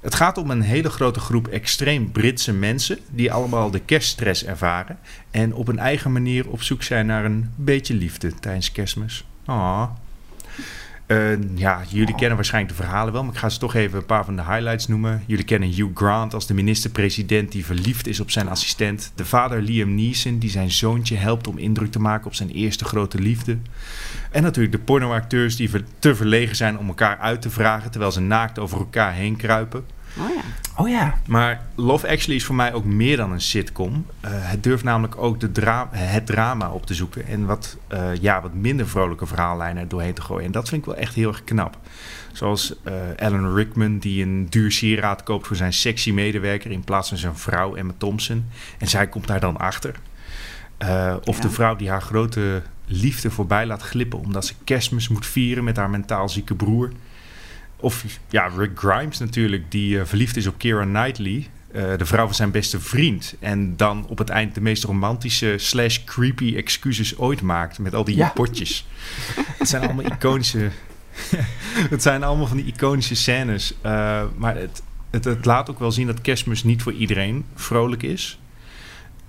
Het gaat om een hele grote groep extreem Britse mensen die allemaal de kerststress ervaren en op een eigen manier op zoek zijn naar een beetje liefde tijdens kerstmis. Ah. Eh, ja, jullie kennen waarschijnlijk de verhalen wel, maar ik ga ze toch even een paar van de highlights noemen. Jullie kennen Hugh Grant als de minister-president die verliefd is op zijn assistent. De vader Liam Neeson die zijn zoontje helpt om indruk te maken op zijn eerste grote liefde. En natuurlijk de pornoacteurs die te verlegen zijn om elkaar uit te vragen terwijl ze naakt over elkaar heen kruipen. Oh ja. Oh ja. Maar Love Actually is voor mij ook meer dan een sitcom. Eh, het durft namelijk ook de dra- het drama op te zoeken. En wat, eh, ja, wat minder vrolijke verhaallijnen er doorheen te gooien. En dat vind ik wel echt heel erg knap. Zoals eh, Alan Rickman die een duur sieraad koopt voor zijn sexy medewerker... in plaats van zijn vrouw Emma Thompson. En zij komt daar dan achter. Of Ja. de vrouw die haar grote liefde voorbij laat glippen... omdat ze kerstmis moet vieren met haar mentaal zieke broer... Of ja, Rick Grimes natuurlijk, die eh, verliefd is op Keira Knightley. eh, de vrouw van zijn beste vriend. En dan op het eind de meest romantische slash creepy excuses ooit maakt. Met al die Ja. potjes. het zijn allemaal iconische... het zijn allemaal van die iconische scènes. eh, maar het, het, het laat ook wel zien dat kerstmis niet voor iedereen vrolijk is.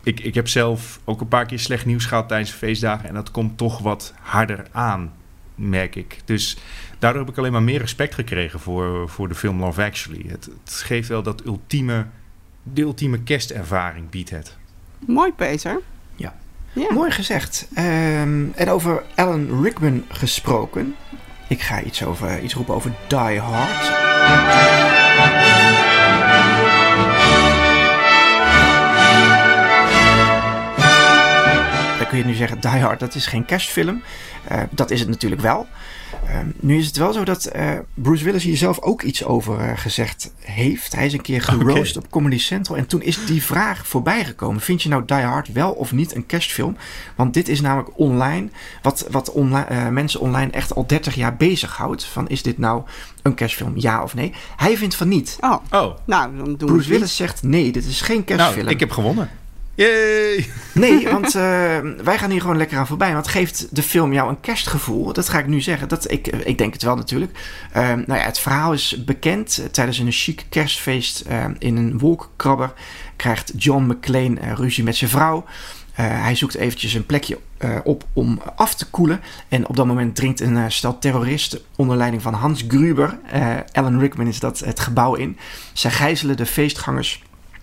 Ik, ik heb zelf ook een paar keer slecht nieuws gehad tijdens de feestdagen. En dat komt toch wat harder aan, merk ik. Dus daardoor heb ik alleen maar meer respect gekregen voor, voor de film Love Actually. Het, het geeft wel dat ultieme, de ultieme kerstervaring biedt het. Mooi, Peter. Ja. Mooi gezegd. Ehm, en over Alan Rickman gesproken. Ik ga iets, over, iets roepen over Die Hard. Kun je nu zeggen, Die Hard, dat is geen kerstfilm. Eh, dat is het natuurlijk wel. Ehm, nu is het wel zo dat eh, Bruce Willis hier zelf ook iets over eh, gezegd heeft. Hij is een keer geroost op Comedy Central. En toen is die vraag voorbij gekomen. Vind je nou Die Hard wel of niet een kerstfilm? Want dit is namelijk online. Wat, wat onli- eh, mensen online echt al 30 jaar bezighoudt. Van is dit nou een kerstfilm? Ja of nee? Hij vindt van niet. Oh, Oh, nou, dan doen we Bruce Willis zegt nee, dit is geen kerstfilm. nou, ik heb gewonnen. Yay! Nee, want eh, wij gaan hier gewoon lekker aan voorbij. Want geeft de film jou een kerstgevoel? Dat ga ik nu zeggen. Dat, ik, ik denk het wel natuurlijk. Eh, nou ja, het verhaal is bekend. Tijdens een chic kerstfeest eh, in een wolkenkrabber krijgt John McClane ruzie met zijn vrouw. Hij zoekt eventjes een plekje op om af te koelen. En op dat moment dringt een stel terroristen onder leiding van Hans Gruber. Alan Rickman is dat het gebouw in. Zij gijzelen de feestgangers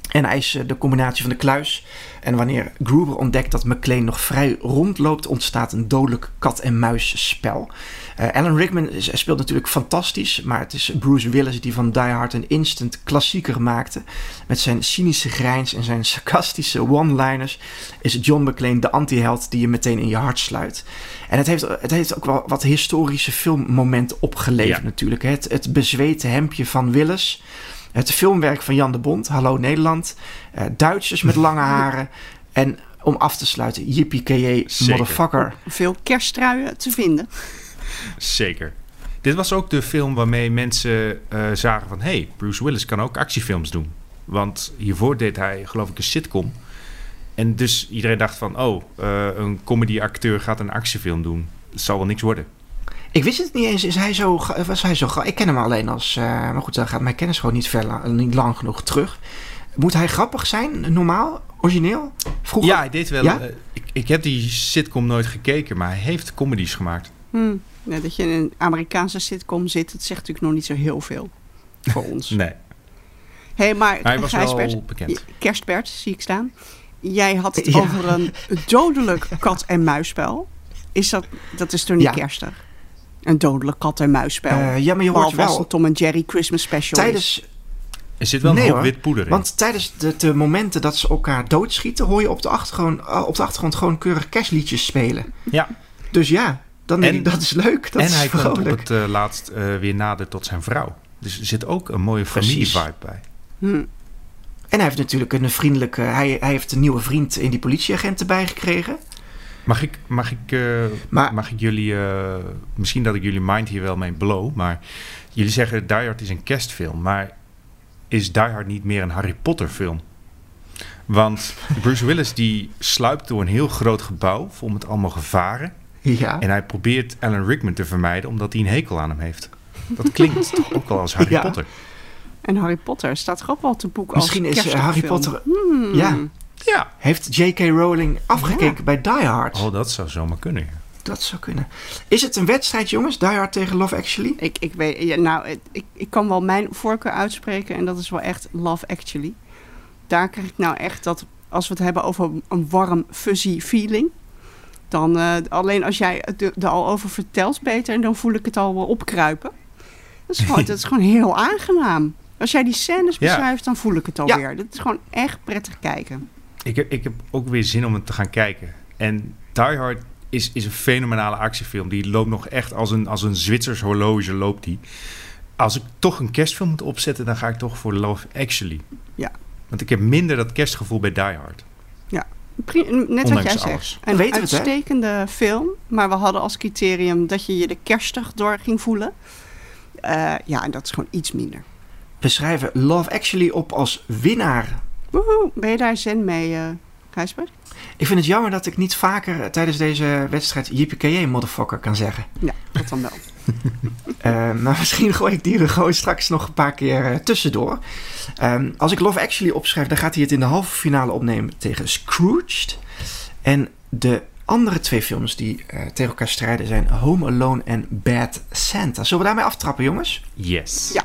en eisen de combinatie van de kluis. En wanneer Gruber ontdekt dat McClane nog vrij rondloopt, ontstaat een dodelijk kat-en-muis spel. Eh, Alan Rickman is- speelt natuurlijk fantastisch, maar het is Bruce Willis die van Die Hard een instant klassieker maakte. Met zijn cynische grijns en zijn sarcastische one-liners is John McClane de anti-held die je meteen in je hart sluit. En het heeft, het heeft ook wel wat historische filmmomenten opgeleverd Ja. natuurlijk. Het, het bezweten hemdje van Willis. Het filmwerk van Jan de Bond, Hallo Nederland. eh, Duitsers met lange haren. En om af te sluiten, yippie motherfucker. Veel kerststruien te vinden. Zeker. Dit was ook de film waarmee mensen eh, zagen van... hey, Bruce Willis kan ook actiefilms doen. Want hiervoor deed hij, geloof ik, een sitcom. En dus iedereen dacht van... oh, eh, een comedyacteur gaat een actiefilm doen. Het zal wel niks worden. Ik wist het niet eens, is hij zo, was hij zo... ga- Ik ken hem alleen als... eh, maar goed, dan gaat mijn kennis gewoon niet, ver, niet lang genoeg terug. Moet hij grappig zijn, normaal, origineel? Vroeger? Ja, hij deed wel... Ja? eh, ik, ik heb die sitcom nooit gekeken, maar hij heeft comedies gemaakt. Hm. Ja, dat je in een Amerikaanse sitcom zit, dat zegt natuurlijk nog niet zo heel veel voor ons. Nee. hey, maar Hij was Gijsbert, wel bekend. Kerstbert, zie ik staan. Jij had het Ja. over een dodelijk kat-en-muisspel. Is dat, dat is toch niet Ja. kerstig? Een dodelijk kat-en-muisspel. Eh, ja, maar je hoort wel... een Tom en Jerry Christmas special is. Tijdens, Er zit wel een Nee, hoop hoor. wit poeder in. Want tijdens de, de momenten dat ze elkaar doodschieten, hoor je op de achtergrond, eh, op de achtergrond gewoon keurig kerstliedjes spelen. Ja. Dus ja, dan denk En- ik dat is leuk. Dat en is hij komt op het eh, laatst weer nader tot zijn vrouw. Dus er zit ook een mooie familie-vibe bij. Hm. En hij heeft natuurlijk een vriendelijke. Hij, hij heeft een nieuwe vriend in die politieagent erbij gekregen. Mag ik, mag ik, eh, Maar- mag ik jullie... eh, misschien dat ik jullie mind hier wel mee blow, maar... Jullie zeggen Die Hard is een kerstfilm, maar is Die Hard niet meer een Harry Potter film? Want Bruce Willis die sluipt door een heel groot gebouw vol met allemaal gevaren. Ja. En hij probeert Alan Rickman te vermijden omdat hij een hekel aan hem heeft. Dat klinkt toch ook al als Harry Ja. Potter. En Harry Potter staat toch ook wel te boek Misschien als is eh, Harry kerstfilm. Potter. Hmm. Ja. Ja. Heeft J.K. Rowling afgekeken bij Die Hard? Oh, dat zou zomaar kunnen. Dat zou kunnen. Is het een wedstrijd, jongens? Die Hard tegen Love Actually? Ik, ik weet, ja, nou, ik, ik kan wel mijn voorkeur uitspreken en dat is wel echt Love Actually. Daar krijg ik nou echt dat, als we het hebben over een warm, fuzzy feeling, dan eh, alleen als jij het er al over vertelt, Peter, dan voel ik het al wel opkruipen. Dat is gewoon, dat is gewoon heel aangenaam. Als jij die scènes Ja. beschrijft, dan voel ik het alweer. Dat is gewoon echt prettig kijken. Ik heb, ik heb ook weer zin om het te gaan kijken. En Die Hard is, is een fenomenale actiefilm. Die loopt nog echt als een, als een Zwitsers horloge loopt die. Als ik toch een kerstfilm moet opzetten, dan ga ik toch voor Love Actually. Ja. Want ik heb minder dat kerstgevoel bij Die Hard. Pri- Net wat jij zegt. Een Weten we het, uitstekende film. Maar we hadden als criterium dat je je er kerstig door ging voelen. Eh, ja, en dat is gewoon iets minder. We schrijven Love Actually op als winnaar. Woehoe, ben je daar zen mee, Gijsbert? Ik vind het jammer dat ik niet vaker eh, tijdens deze wedstrijd JPKJ motherfucker kan zeggen. Ja, dat dan wel. Eh, maar misschien gooi ik die er gewoon straks nog een paar keer tussendoor. Ehm, als ik Love Actually opschrijf, dan gaat hij het in de halve finale opnemen tegen Scrooged. En de andere twee films die tegen elkaar strijden zijn Home Alone en Bad Santa. Zullen we daarmee aftrappen, jongens? Yes. Ja.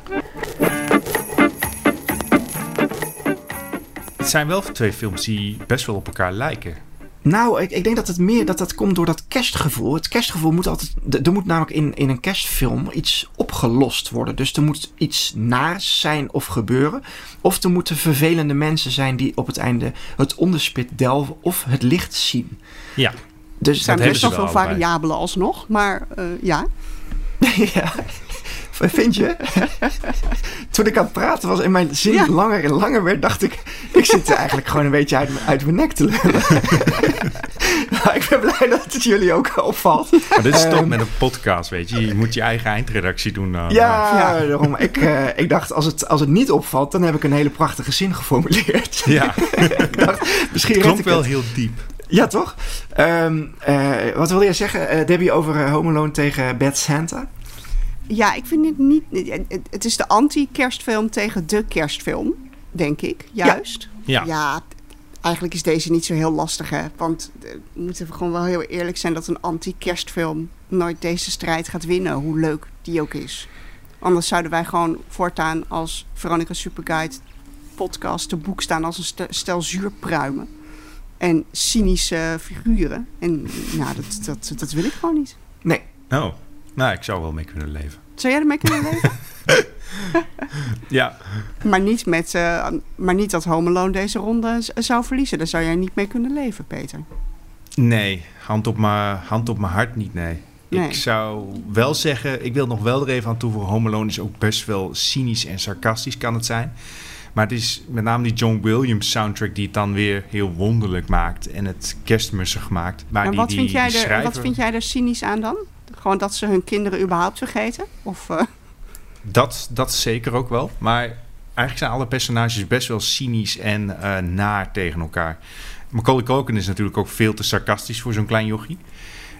Zijn wel twee films die best wel op elkaar lijken. Nou, ik, ik denk dat het meer dat dat komt door dat kerstgevoel. Het kerstgevoel moet altijd. Er moet namelijk in, in een kerstfilm iets opgelost worden. Dus er moet iets naars zijn of gebeuren. Of er moeten vervelende mensen zijn die op het einde het onderspit delven of het licht zien. Ja. Dus Er zijn best wel veel variabelen alsnog, maar eh, ja. ja. Vind je? Toen ik aan het praten was en mijn zin Ja. langer en langer werd, dacht ik... Ik zit er eigenlijk gewoon een beetje uit, mijn- uit mijn nek te lullen. maar ik ben blij dat het jullie ook opvalt. Maar dit is toch Ehm, met een podcast, weet je. Je moet je eigen eindredactie doen. eh, Ja, Ja. daarom. Ik, eh, ik dacht, als het, als het niet opvalt, dan heb ik een hele prachtige zin geformuleerd. Ja, ik dacht, misschien red klonk ik wel het. heel diep. Ja, toch? Ehm, eh, wat wilde jij zeggen, eh, Debbie, over eh, Home Alone tegen Bad Santa? Ja, ik vind het niet... het- is de anti-kerstfilm tegen de kerstfilm, denk ik, juist. Ja. Ja, eigenlijk is deze niet zo heel lastig, hè. Want eh, we moeten gewoon wel heel eerlijk zijn... dat een anti-kerstfilm nooit deze strijd gaat winnen, hoe leuk die ook is. Anders zouden wij gewoon voortaan als Veronica Superguide podcast te boek staan als een ste- stel zuurpruimen. En cynische figuren. En nou, dat, dat, dat wil ik gewoon niet. Nee. Oh, nou, ik zou wel mee kunnen leven. Zou jij ermee kunnen leven? Ja, maar, niet met, eh, maar niet dat Home Alone deze ronde zou verliezen. Daar zou jij niet mee kunnen leven, Peter. nee, hand op mijn hand op mijn hart niet, nee. Nee. Ik zou wel zeggen, ik wil nog wel er even aan toevoegen. Home Alone is ook best wel cynisch en sarcastisch kan het zijn. Maar het is met name die John Williams soundtrack die het dan weer heel wonderlijk maakt. En het kerstmussig maakt. Maar en die, wat, die, vind jij die er, wat vind jij er cynisch aan dan? Gewoon dat ze hun kinderen überhaupt vergeten? Of, eh, Dat, dat zeker ook wel. Maar eigenlijk zijn alle personages best wel cynisch en eh, naar tegen elkaar. Macaulay Culkin is natuurlijk ook veel te sarcastisch voor zo'n klein jochie.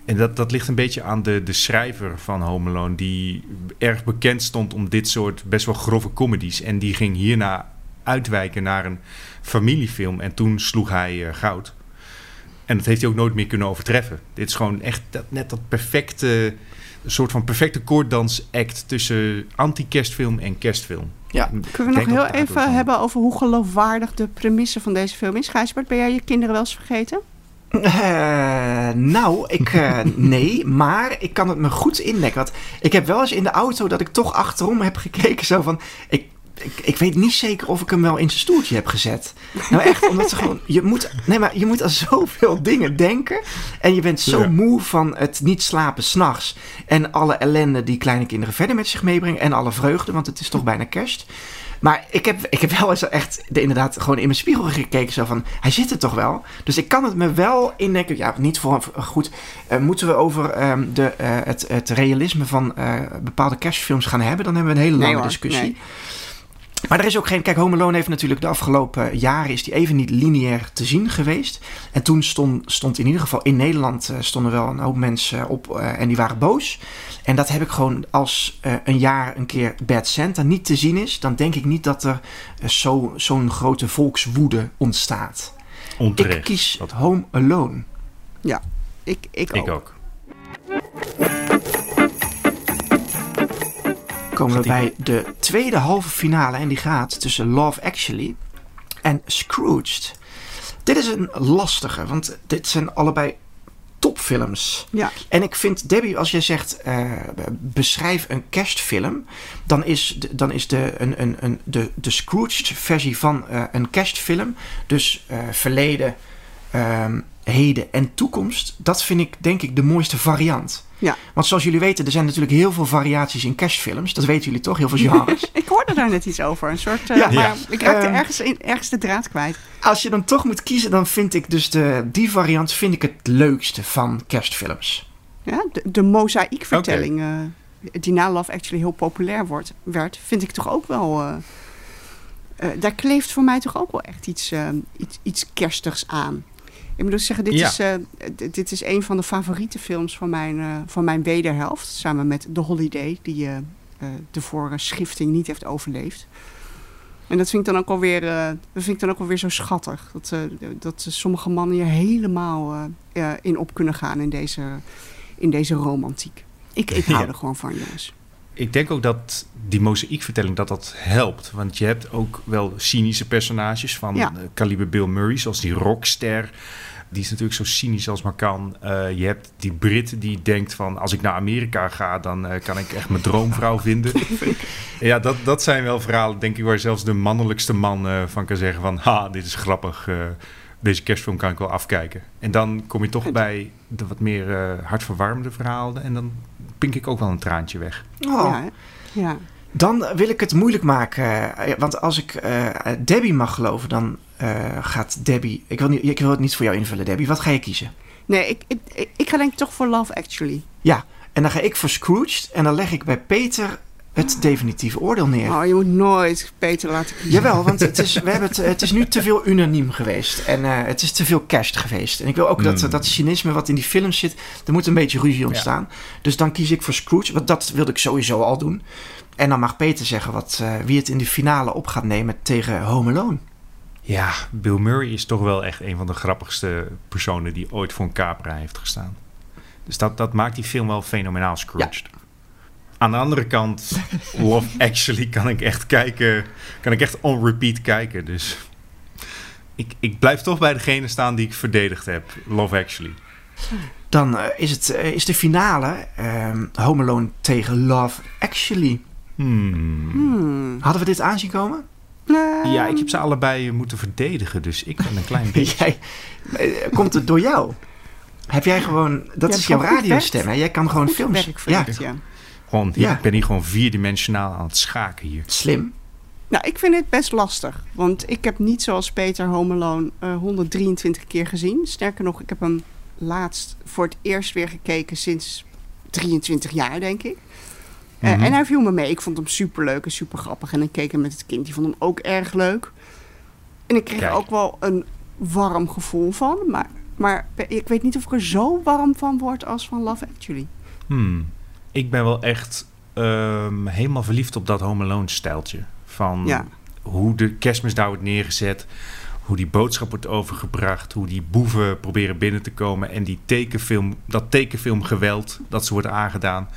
En dat, dat ligt een beetje aan de, de schrijver van Home Alone... die erg bekend stond om dit soort best wel grove comedies. En die ging hierna uitwijken naar een familiefilm. En toen sloeg hij eh, goud. En dat heeft hij ook nooit meer kunnen overtreffen. Dit is gewoon echt dat, net dat perfecte... Een soort van perfecte koorddans-act tussen anti-kerstfilm en kerstfilm. Ja. kunnen we nog heel even van- hebben over hoe geloofwaardig de premisse van deze film is? Gijsbert, ben jij je kinderen wel eens vergeten? Eh, nou, ik, eh, nee, maar ik kan het me goed indekken. Want ik heb wel eens in de auto dat ik toch achterom heb gekeken. Zo van, ik, ik, ik weet niet zeker of ik hem wel in zijn stoeltje heb gezet. Nou echt, omdat ze gewoon, je moet, nee maar je moet aan zoveel dingen denken. En je bent zo Ja. moe van het niet slapen s'nachts. En alle ellende die kleine kinderen verder met zich meebrengen. En alle vreugde, want het is toch bijna kerst. Maar ik heb, ik heb wel eens echt de- inderdaad gewoon in mijn spiegel gekeken. Zo van, hij zit er toch wel? Dus ik kan het me wel indenken. Ja, niet voor goed. eh, moeten we over ehm, de, eh, het, het realisme van eh, bepaalde kerstfilms gaan hebben? Dan hebben we een hele Nee lange hoor, discussie. nee. Maar er is ook geen... Kijk, Home Alone heeft natuurlijk de afgelopen jaren... is die even niet lineair te zien geweest. En toen stond, stond in ieder geval in Nederland... eh, stonden wel een hoop mensen op eh, en die waren boos. En dat heb ik gewoon als eh, een jaar een keer Bad Santa niet te zien is... dan denk ik niet dat er eh, zo, zo'n grote volkswoede ontstaat. Onterecht. Ik kies Home Alone. Ja, ik, ik, Ik ook. ook. Komen we bij de tweede halve finale. En die gaat tussen Love Actually en Scrooged. Dit is een lastige, want dit zijn allebei topfilms. Ja. En ik vind, Debbie, als jij zegt, eh, beschrijf een kerstfilm, dan is de, dan is de, een, een, een, de, de Scrooged-versie van eh, een kerstfilm, dus eh, verleden, ehm, heden en toekomst, dat vind ik denk ik de mooiste variant. Ja. Want zoals jullie weten, er zijn natuurlijk heel veel variaties in kerstfilms. Dat weten jullie toch, heel veel genres. Ik hoorde daar net iets over. Een soort, eh, Ja. maar Ja. ik raakte Ehm, ergens, in, ergens de draad kwijt. Als je dan toch moet kiezen, dan vind ik dus de, die variant vind ik het leukste van kerstfilms. Ja, de, de mozaïekvertelling eh, die na Love Actually heel populair wordt, werd, vind ik toch ook wel... eh, eh, daar kleeft voor mij toch ook wel echt iets, eh, iets, iets kerstigs aan. Ik moet dus zeggen, dit, Ja. is, eh, dit is een van de favoriete films van mijn, eh, van mijn wederhelft. Samen met The Holiday, die eh, de vorige schifting niet heeft overleefd. En dat vind ik dan ook alweer, dat vind ik dan ook alweer zo schattig. Dat, dat sommige mannen hier helemaal in op kunnen gaan in deze, in deze romantiek. Ik, ik hou Ja. er gewoon van, jongens. Ik denk ook dat die mozaïekvertelling dat dat helpt. Want je hebt ook wel cynische personages van Ja. eh, kaliber Bill Murray, zoals die rockster. die is natuurlijk zo cynisch als maar kan. Eh, je hebt die Brit die denkt van... als ik naar Amerika ga, dan eh, kan ik echt mijn droomvrouw vinden. ja, dat, dat zijn wel verhalen, denk ik... waar zelfs de mannelijkste man van kan zeggen van... ha, dit is grappig, deze kerstfilm kan ik wel afkijken. En dan kom je toch bij de wat meer hartverwarmende verhalen... en dan pink ik ook wel een traantje weg. Oh. Ja, ja. Dan wil ik het moeilijk maken. eh, Want als ik eh, Debbie mag geloven, dan eh, gaat Debbie... Ik wil, niet, ik wil het niet voor jou invullen, Debbie. Wat ga je kiezen? Nee, ik, ik, ik, ik ga denk ik toch voor Love Actually. Ja, en dan ga ik voor Scrooge. En dan leg ik bij Peter het definitieve oordeel neer. Oh, je moet nooit Peter laten kiezen. Jawel, want het is, we hebben het, het is nu te veel unaniem geweest. En eh, het is te veel kerst geweest. En ik wil ook dat, Hmm. dat cynisme wat in die films zit, er moet een beetje ruzie ontstaan. Dus dan kies ik voor Scrooge, want dat wilde ik sowieso al doen. En dan mag Peter zeggen wat, eh, wie het in de finale op gaat nemen tegen Home Alone. Ja, Bill Murray is toch wel echt een van de grappigste personen... die ooit voor een capera heeft gestaan. Dus dat, dat maakt die film wel fenomenaal Scrooged. Aan de andere kant, Love Actually kan ik echt kijken... kan ik echt on repeat kijken. Dus ik, ik blijf toch bij degene staan die ik verdedigd heb. Love Actually. Dan eh, is, het, eh, is de finale ehm, Home Alone tegen Love Actually. Hmm. Hmm. Hadden we dit aanzien komen? Nee. Ja, ik heb ze allebei moeten verdedigen, dus ik ben een klein beetje... Jij, eh, komt het door jou? Heb jij gewoon... Dat Ja, is jouw radiostem, hè? Jij kan gewoon films... werk ja, ja. Gewoon, Ja. Ik ben hier gewoon vierdimensionaal aan het schaken hier. slim. Nou, ik vind het best lastig. Want ik heb niet zoals Peter Home Alone eh, 123 keer gezien. Sterker nog, ik heb hem laatst voor het eerst weer gekeken sinds 23 jaar, denk ik. Eh, Mhm. en hij viel me mee. Ik vond hem superleuk en super grappig. En ik keek hem met het kind. Die vond hem ook erg leuk. En ik kreeg Kijk. er ook wel een warm gevoel van. Maar, maar ik weet niet of ik er zo warm van word als van Love Actually. Hmm. Ik ben wel echt ehm, helemaal verliefd op dat Home Alone stijltje. Van Ja. hoe de kerstmis daar wordt neergezet. Hoe die boodschap wordt overgebracht. Hoe die boeven proberen binnen te komen. En die tekenfilm, dat tekenfilmgeweld dat ze wordt aangedaan.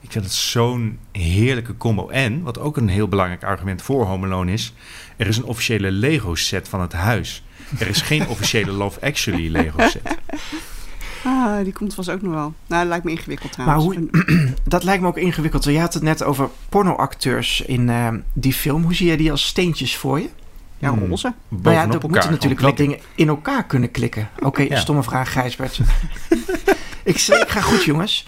Ik vind het zo'n heerlijke combo. En, wat ook een heel belangrijk argument voor Home Alone is... er is een officiële Lego-set van het huis. Er is geen officiële Love Actually Lego-set. Ah, die komt vast ook nog wel. Nou, dat lijkt me ingewikkeld Maar hoe, dat lijkt me ook ingewikkeld. Je had het net over pornoacteurs in eh, die film. Hoe zie jij die als steentjes voor je? ja, Hmm. roze. Nou ja, er elkaar moeten natuurlijk wel dingen in elkaar kunnen klikken. Oké, Ja. stomme vraag, Gijsbert. ik, zeg, ik ga goed, jongens.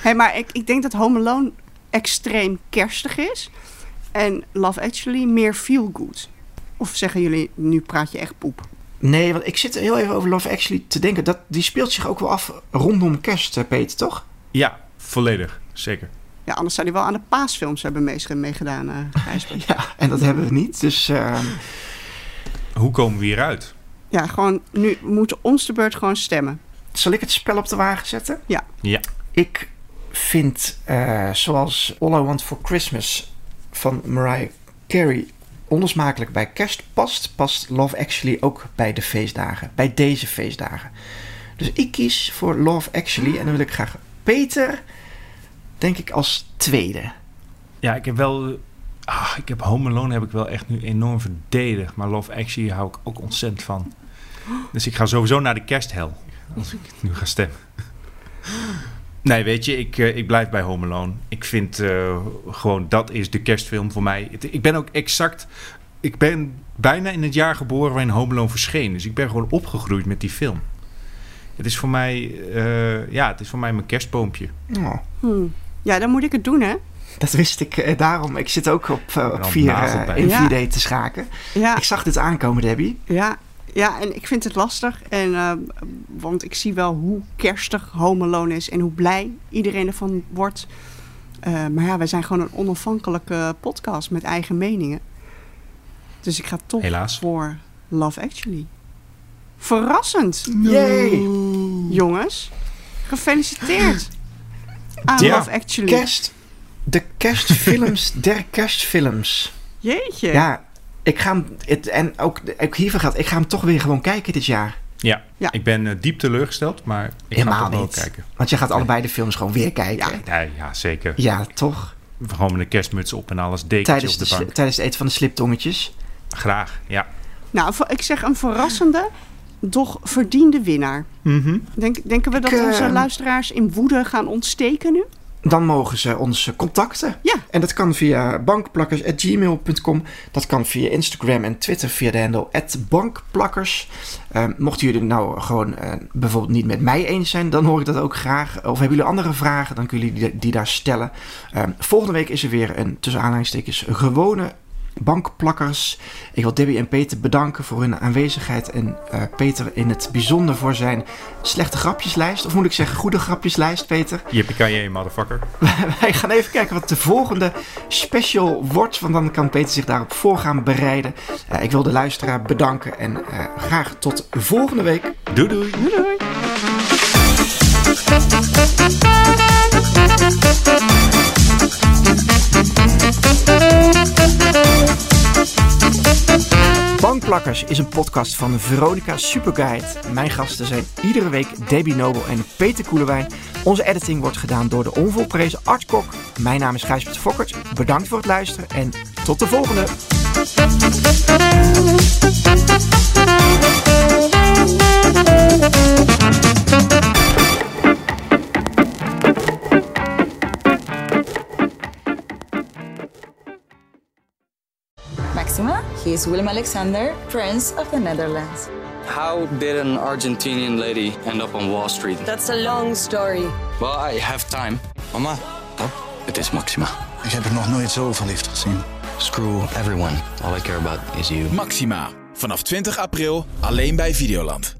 Hé, maar ik, ik denk dat Home Alone extreem kerstig is. En Love Actually meer feel good. Of zeggen jullie, nu praat je echt poep. Nee, want ik zit heel even over Love Actually te denken. Dat, die speelt zich ook wel af rondom kerst, eh, Peter, toch? Ja, volledig. Zeker. Ja, anders zou hij wel aan de paasfilms hebben meegedaan, eh Gijsbert. Ja, en dat hebben we niet. Dus eh, Hoe komen we hieruit? Ja, gewoon, nu moeten ons de beurt gewoon stemmen. zal ik het spel op de wagen zetten? Ja. Ja. Ik vind, eh, zoals All I Want For Christmas van Mariah Carey onlosmakelijk bij kerst past, past Love Actually ook bij de feestdagen. Bij deze feestdagen. Dus ik kies voor Love Actually en dan wil ik graag Peter, denk ik, als tweede. Ja, ik heb wel... Ah, ik heb Home Alone heb ik wel echt nu enorm verdedigd. Maar Love Actually hou ik ook ontzettend van. Dus ik ga sowieso naar de kersthel. Als ik nu ga stemmen. Nee, weet je, ik, eh, ik blijf bij Home Alone. Ik vind eh, gewoon, dat is de kerstfilm voor mij. Het- Ik ben ook exact... Ik ben bijna in het jaar geboren waarin Home Alone verscheen. Dus ik ben gewoon opgegroeid met die film. Het is voor mij... eh, ja, het is voor mij mijn kerstboompje. Oh, Hmm. Ja, dan moet ik het doen, hè? dat wist ik daarom. Ik zit ook op, vier, in Ja. 4D te schaken. Ja, Ik zag dit aankomen, Debbie. ja, ja, en ik vind het lastig. En, eh, want ik zie wel hoe kerstig Home Alone is en hoe blij iedereen ervan wordt. Eh, maar ja, wij zijn gewoon een onafhankelijke podcast met eigen meningen. Dus ik ga toch Helaas. voor Love Actually. Verrassend, Yay! jongens. Gefeliciteerd aan Ja, Love Actually. Kerst. De kerstfilms der kerstfilms. Jeetje. Ja, ik ga hem... Het, en ook, ook hiervoor gaat, ik ga hem toch weer gewoon kijken dit jaar. Ja, Ja. ik ben eh, diep teleurgesteld, maar ik ga Helemaal toch wel niet. kijken. Want je gaat allebei de films gewoon weer kijken. Ja, Nee, ja, zeker. toch? Gewoon met een kerstmuts op en alles, dekentje Tijdens, op de, bank. tijdens het eten van de sliptongetjes. Graag, ja. Nou, ik zeg een verrassende toch verdiende winnaar. Denk, denken we dat Ik, onze luisteraars in woede gaan ontsteken nu? Dan mogen ze ons contacten. Ja. En dat kan via bankplakkers.gmail.com. Dat kan via Instagram en Twitter via de handle bankplakkers. Ehm, mochten jullie nou gewoon eh, bijvoorbeeld niet met mij eens zijn, dan hoor ik dat ook graag. Of hebben jullie andere vragen, dan kunnen jullie die, die daar stellen. Ehm, volgende week is er weer een, tussen aanhalingstekens, gewone bankplakkers. Ik wil Debbie en Peter bedanken voor hun aanwezigheid. En eh, Peter in het bijzonder voor zijn slechte grapjeslijst. Of moet ik zeggen, goede grapjeslijst, Peter. Yippie motherfucker. Wij gaan even kijken wat de volgende special wordt. Want dan kan Peter zich daarop voor gaan bereiden. Eh, ik wil de luisteraar bedanken. En eh, graag tot volgende week. Doei doei. Doei doei. Bankplakkers is een podcast van Veronica Superguide. Mijn gasten zijn iedere week Debbie Nobel en Peter Koelewijn. Onze editing wordt gedaan door de onvolprezen Art Kok. Mijn naam is Gijsbert Fokkert. Bedankt voor het luisteren en tot de volgende. He is Willem Alexander, Prince of the Netherlands. How did an Argentinian lady end up on Wall Street? That's a long story. Well, I have time. Mama, pap, Het is Maxima. ik heb er nog nooit zo verliefd gezien. Screw everyone. All I care about is you. Maxima. Vanaf 20 april alleen bij Videoland.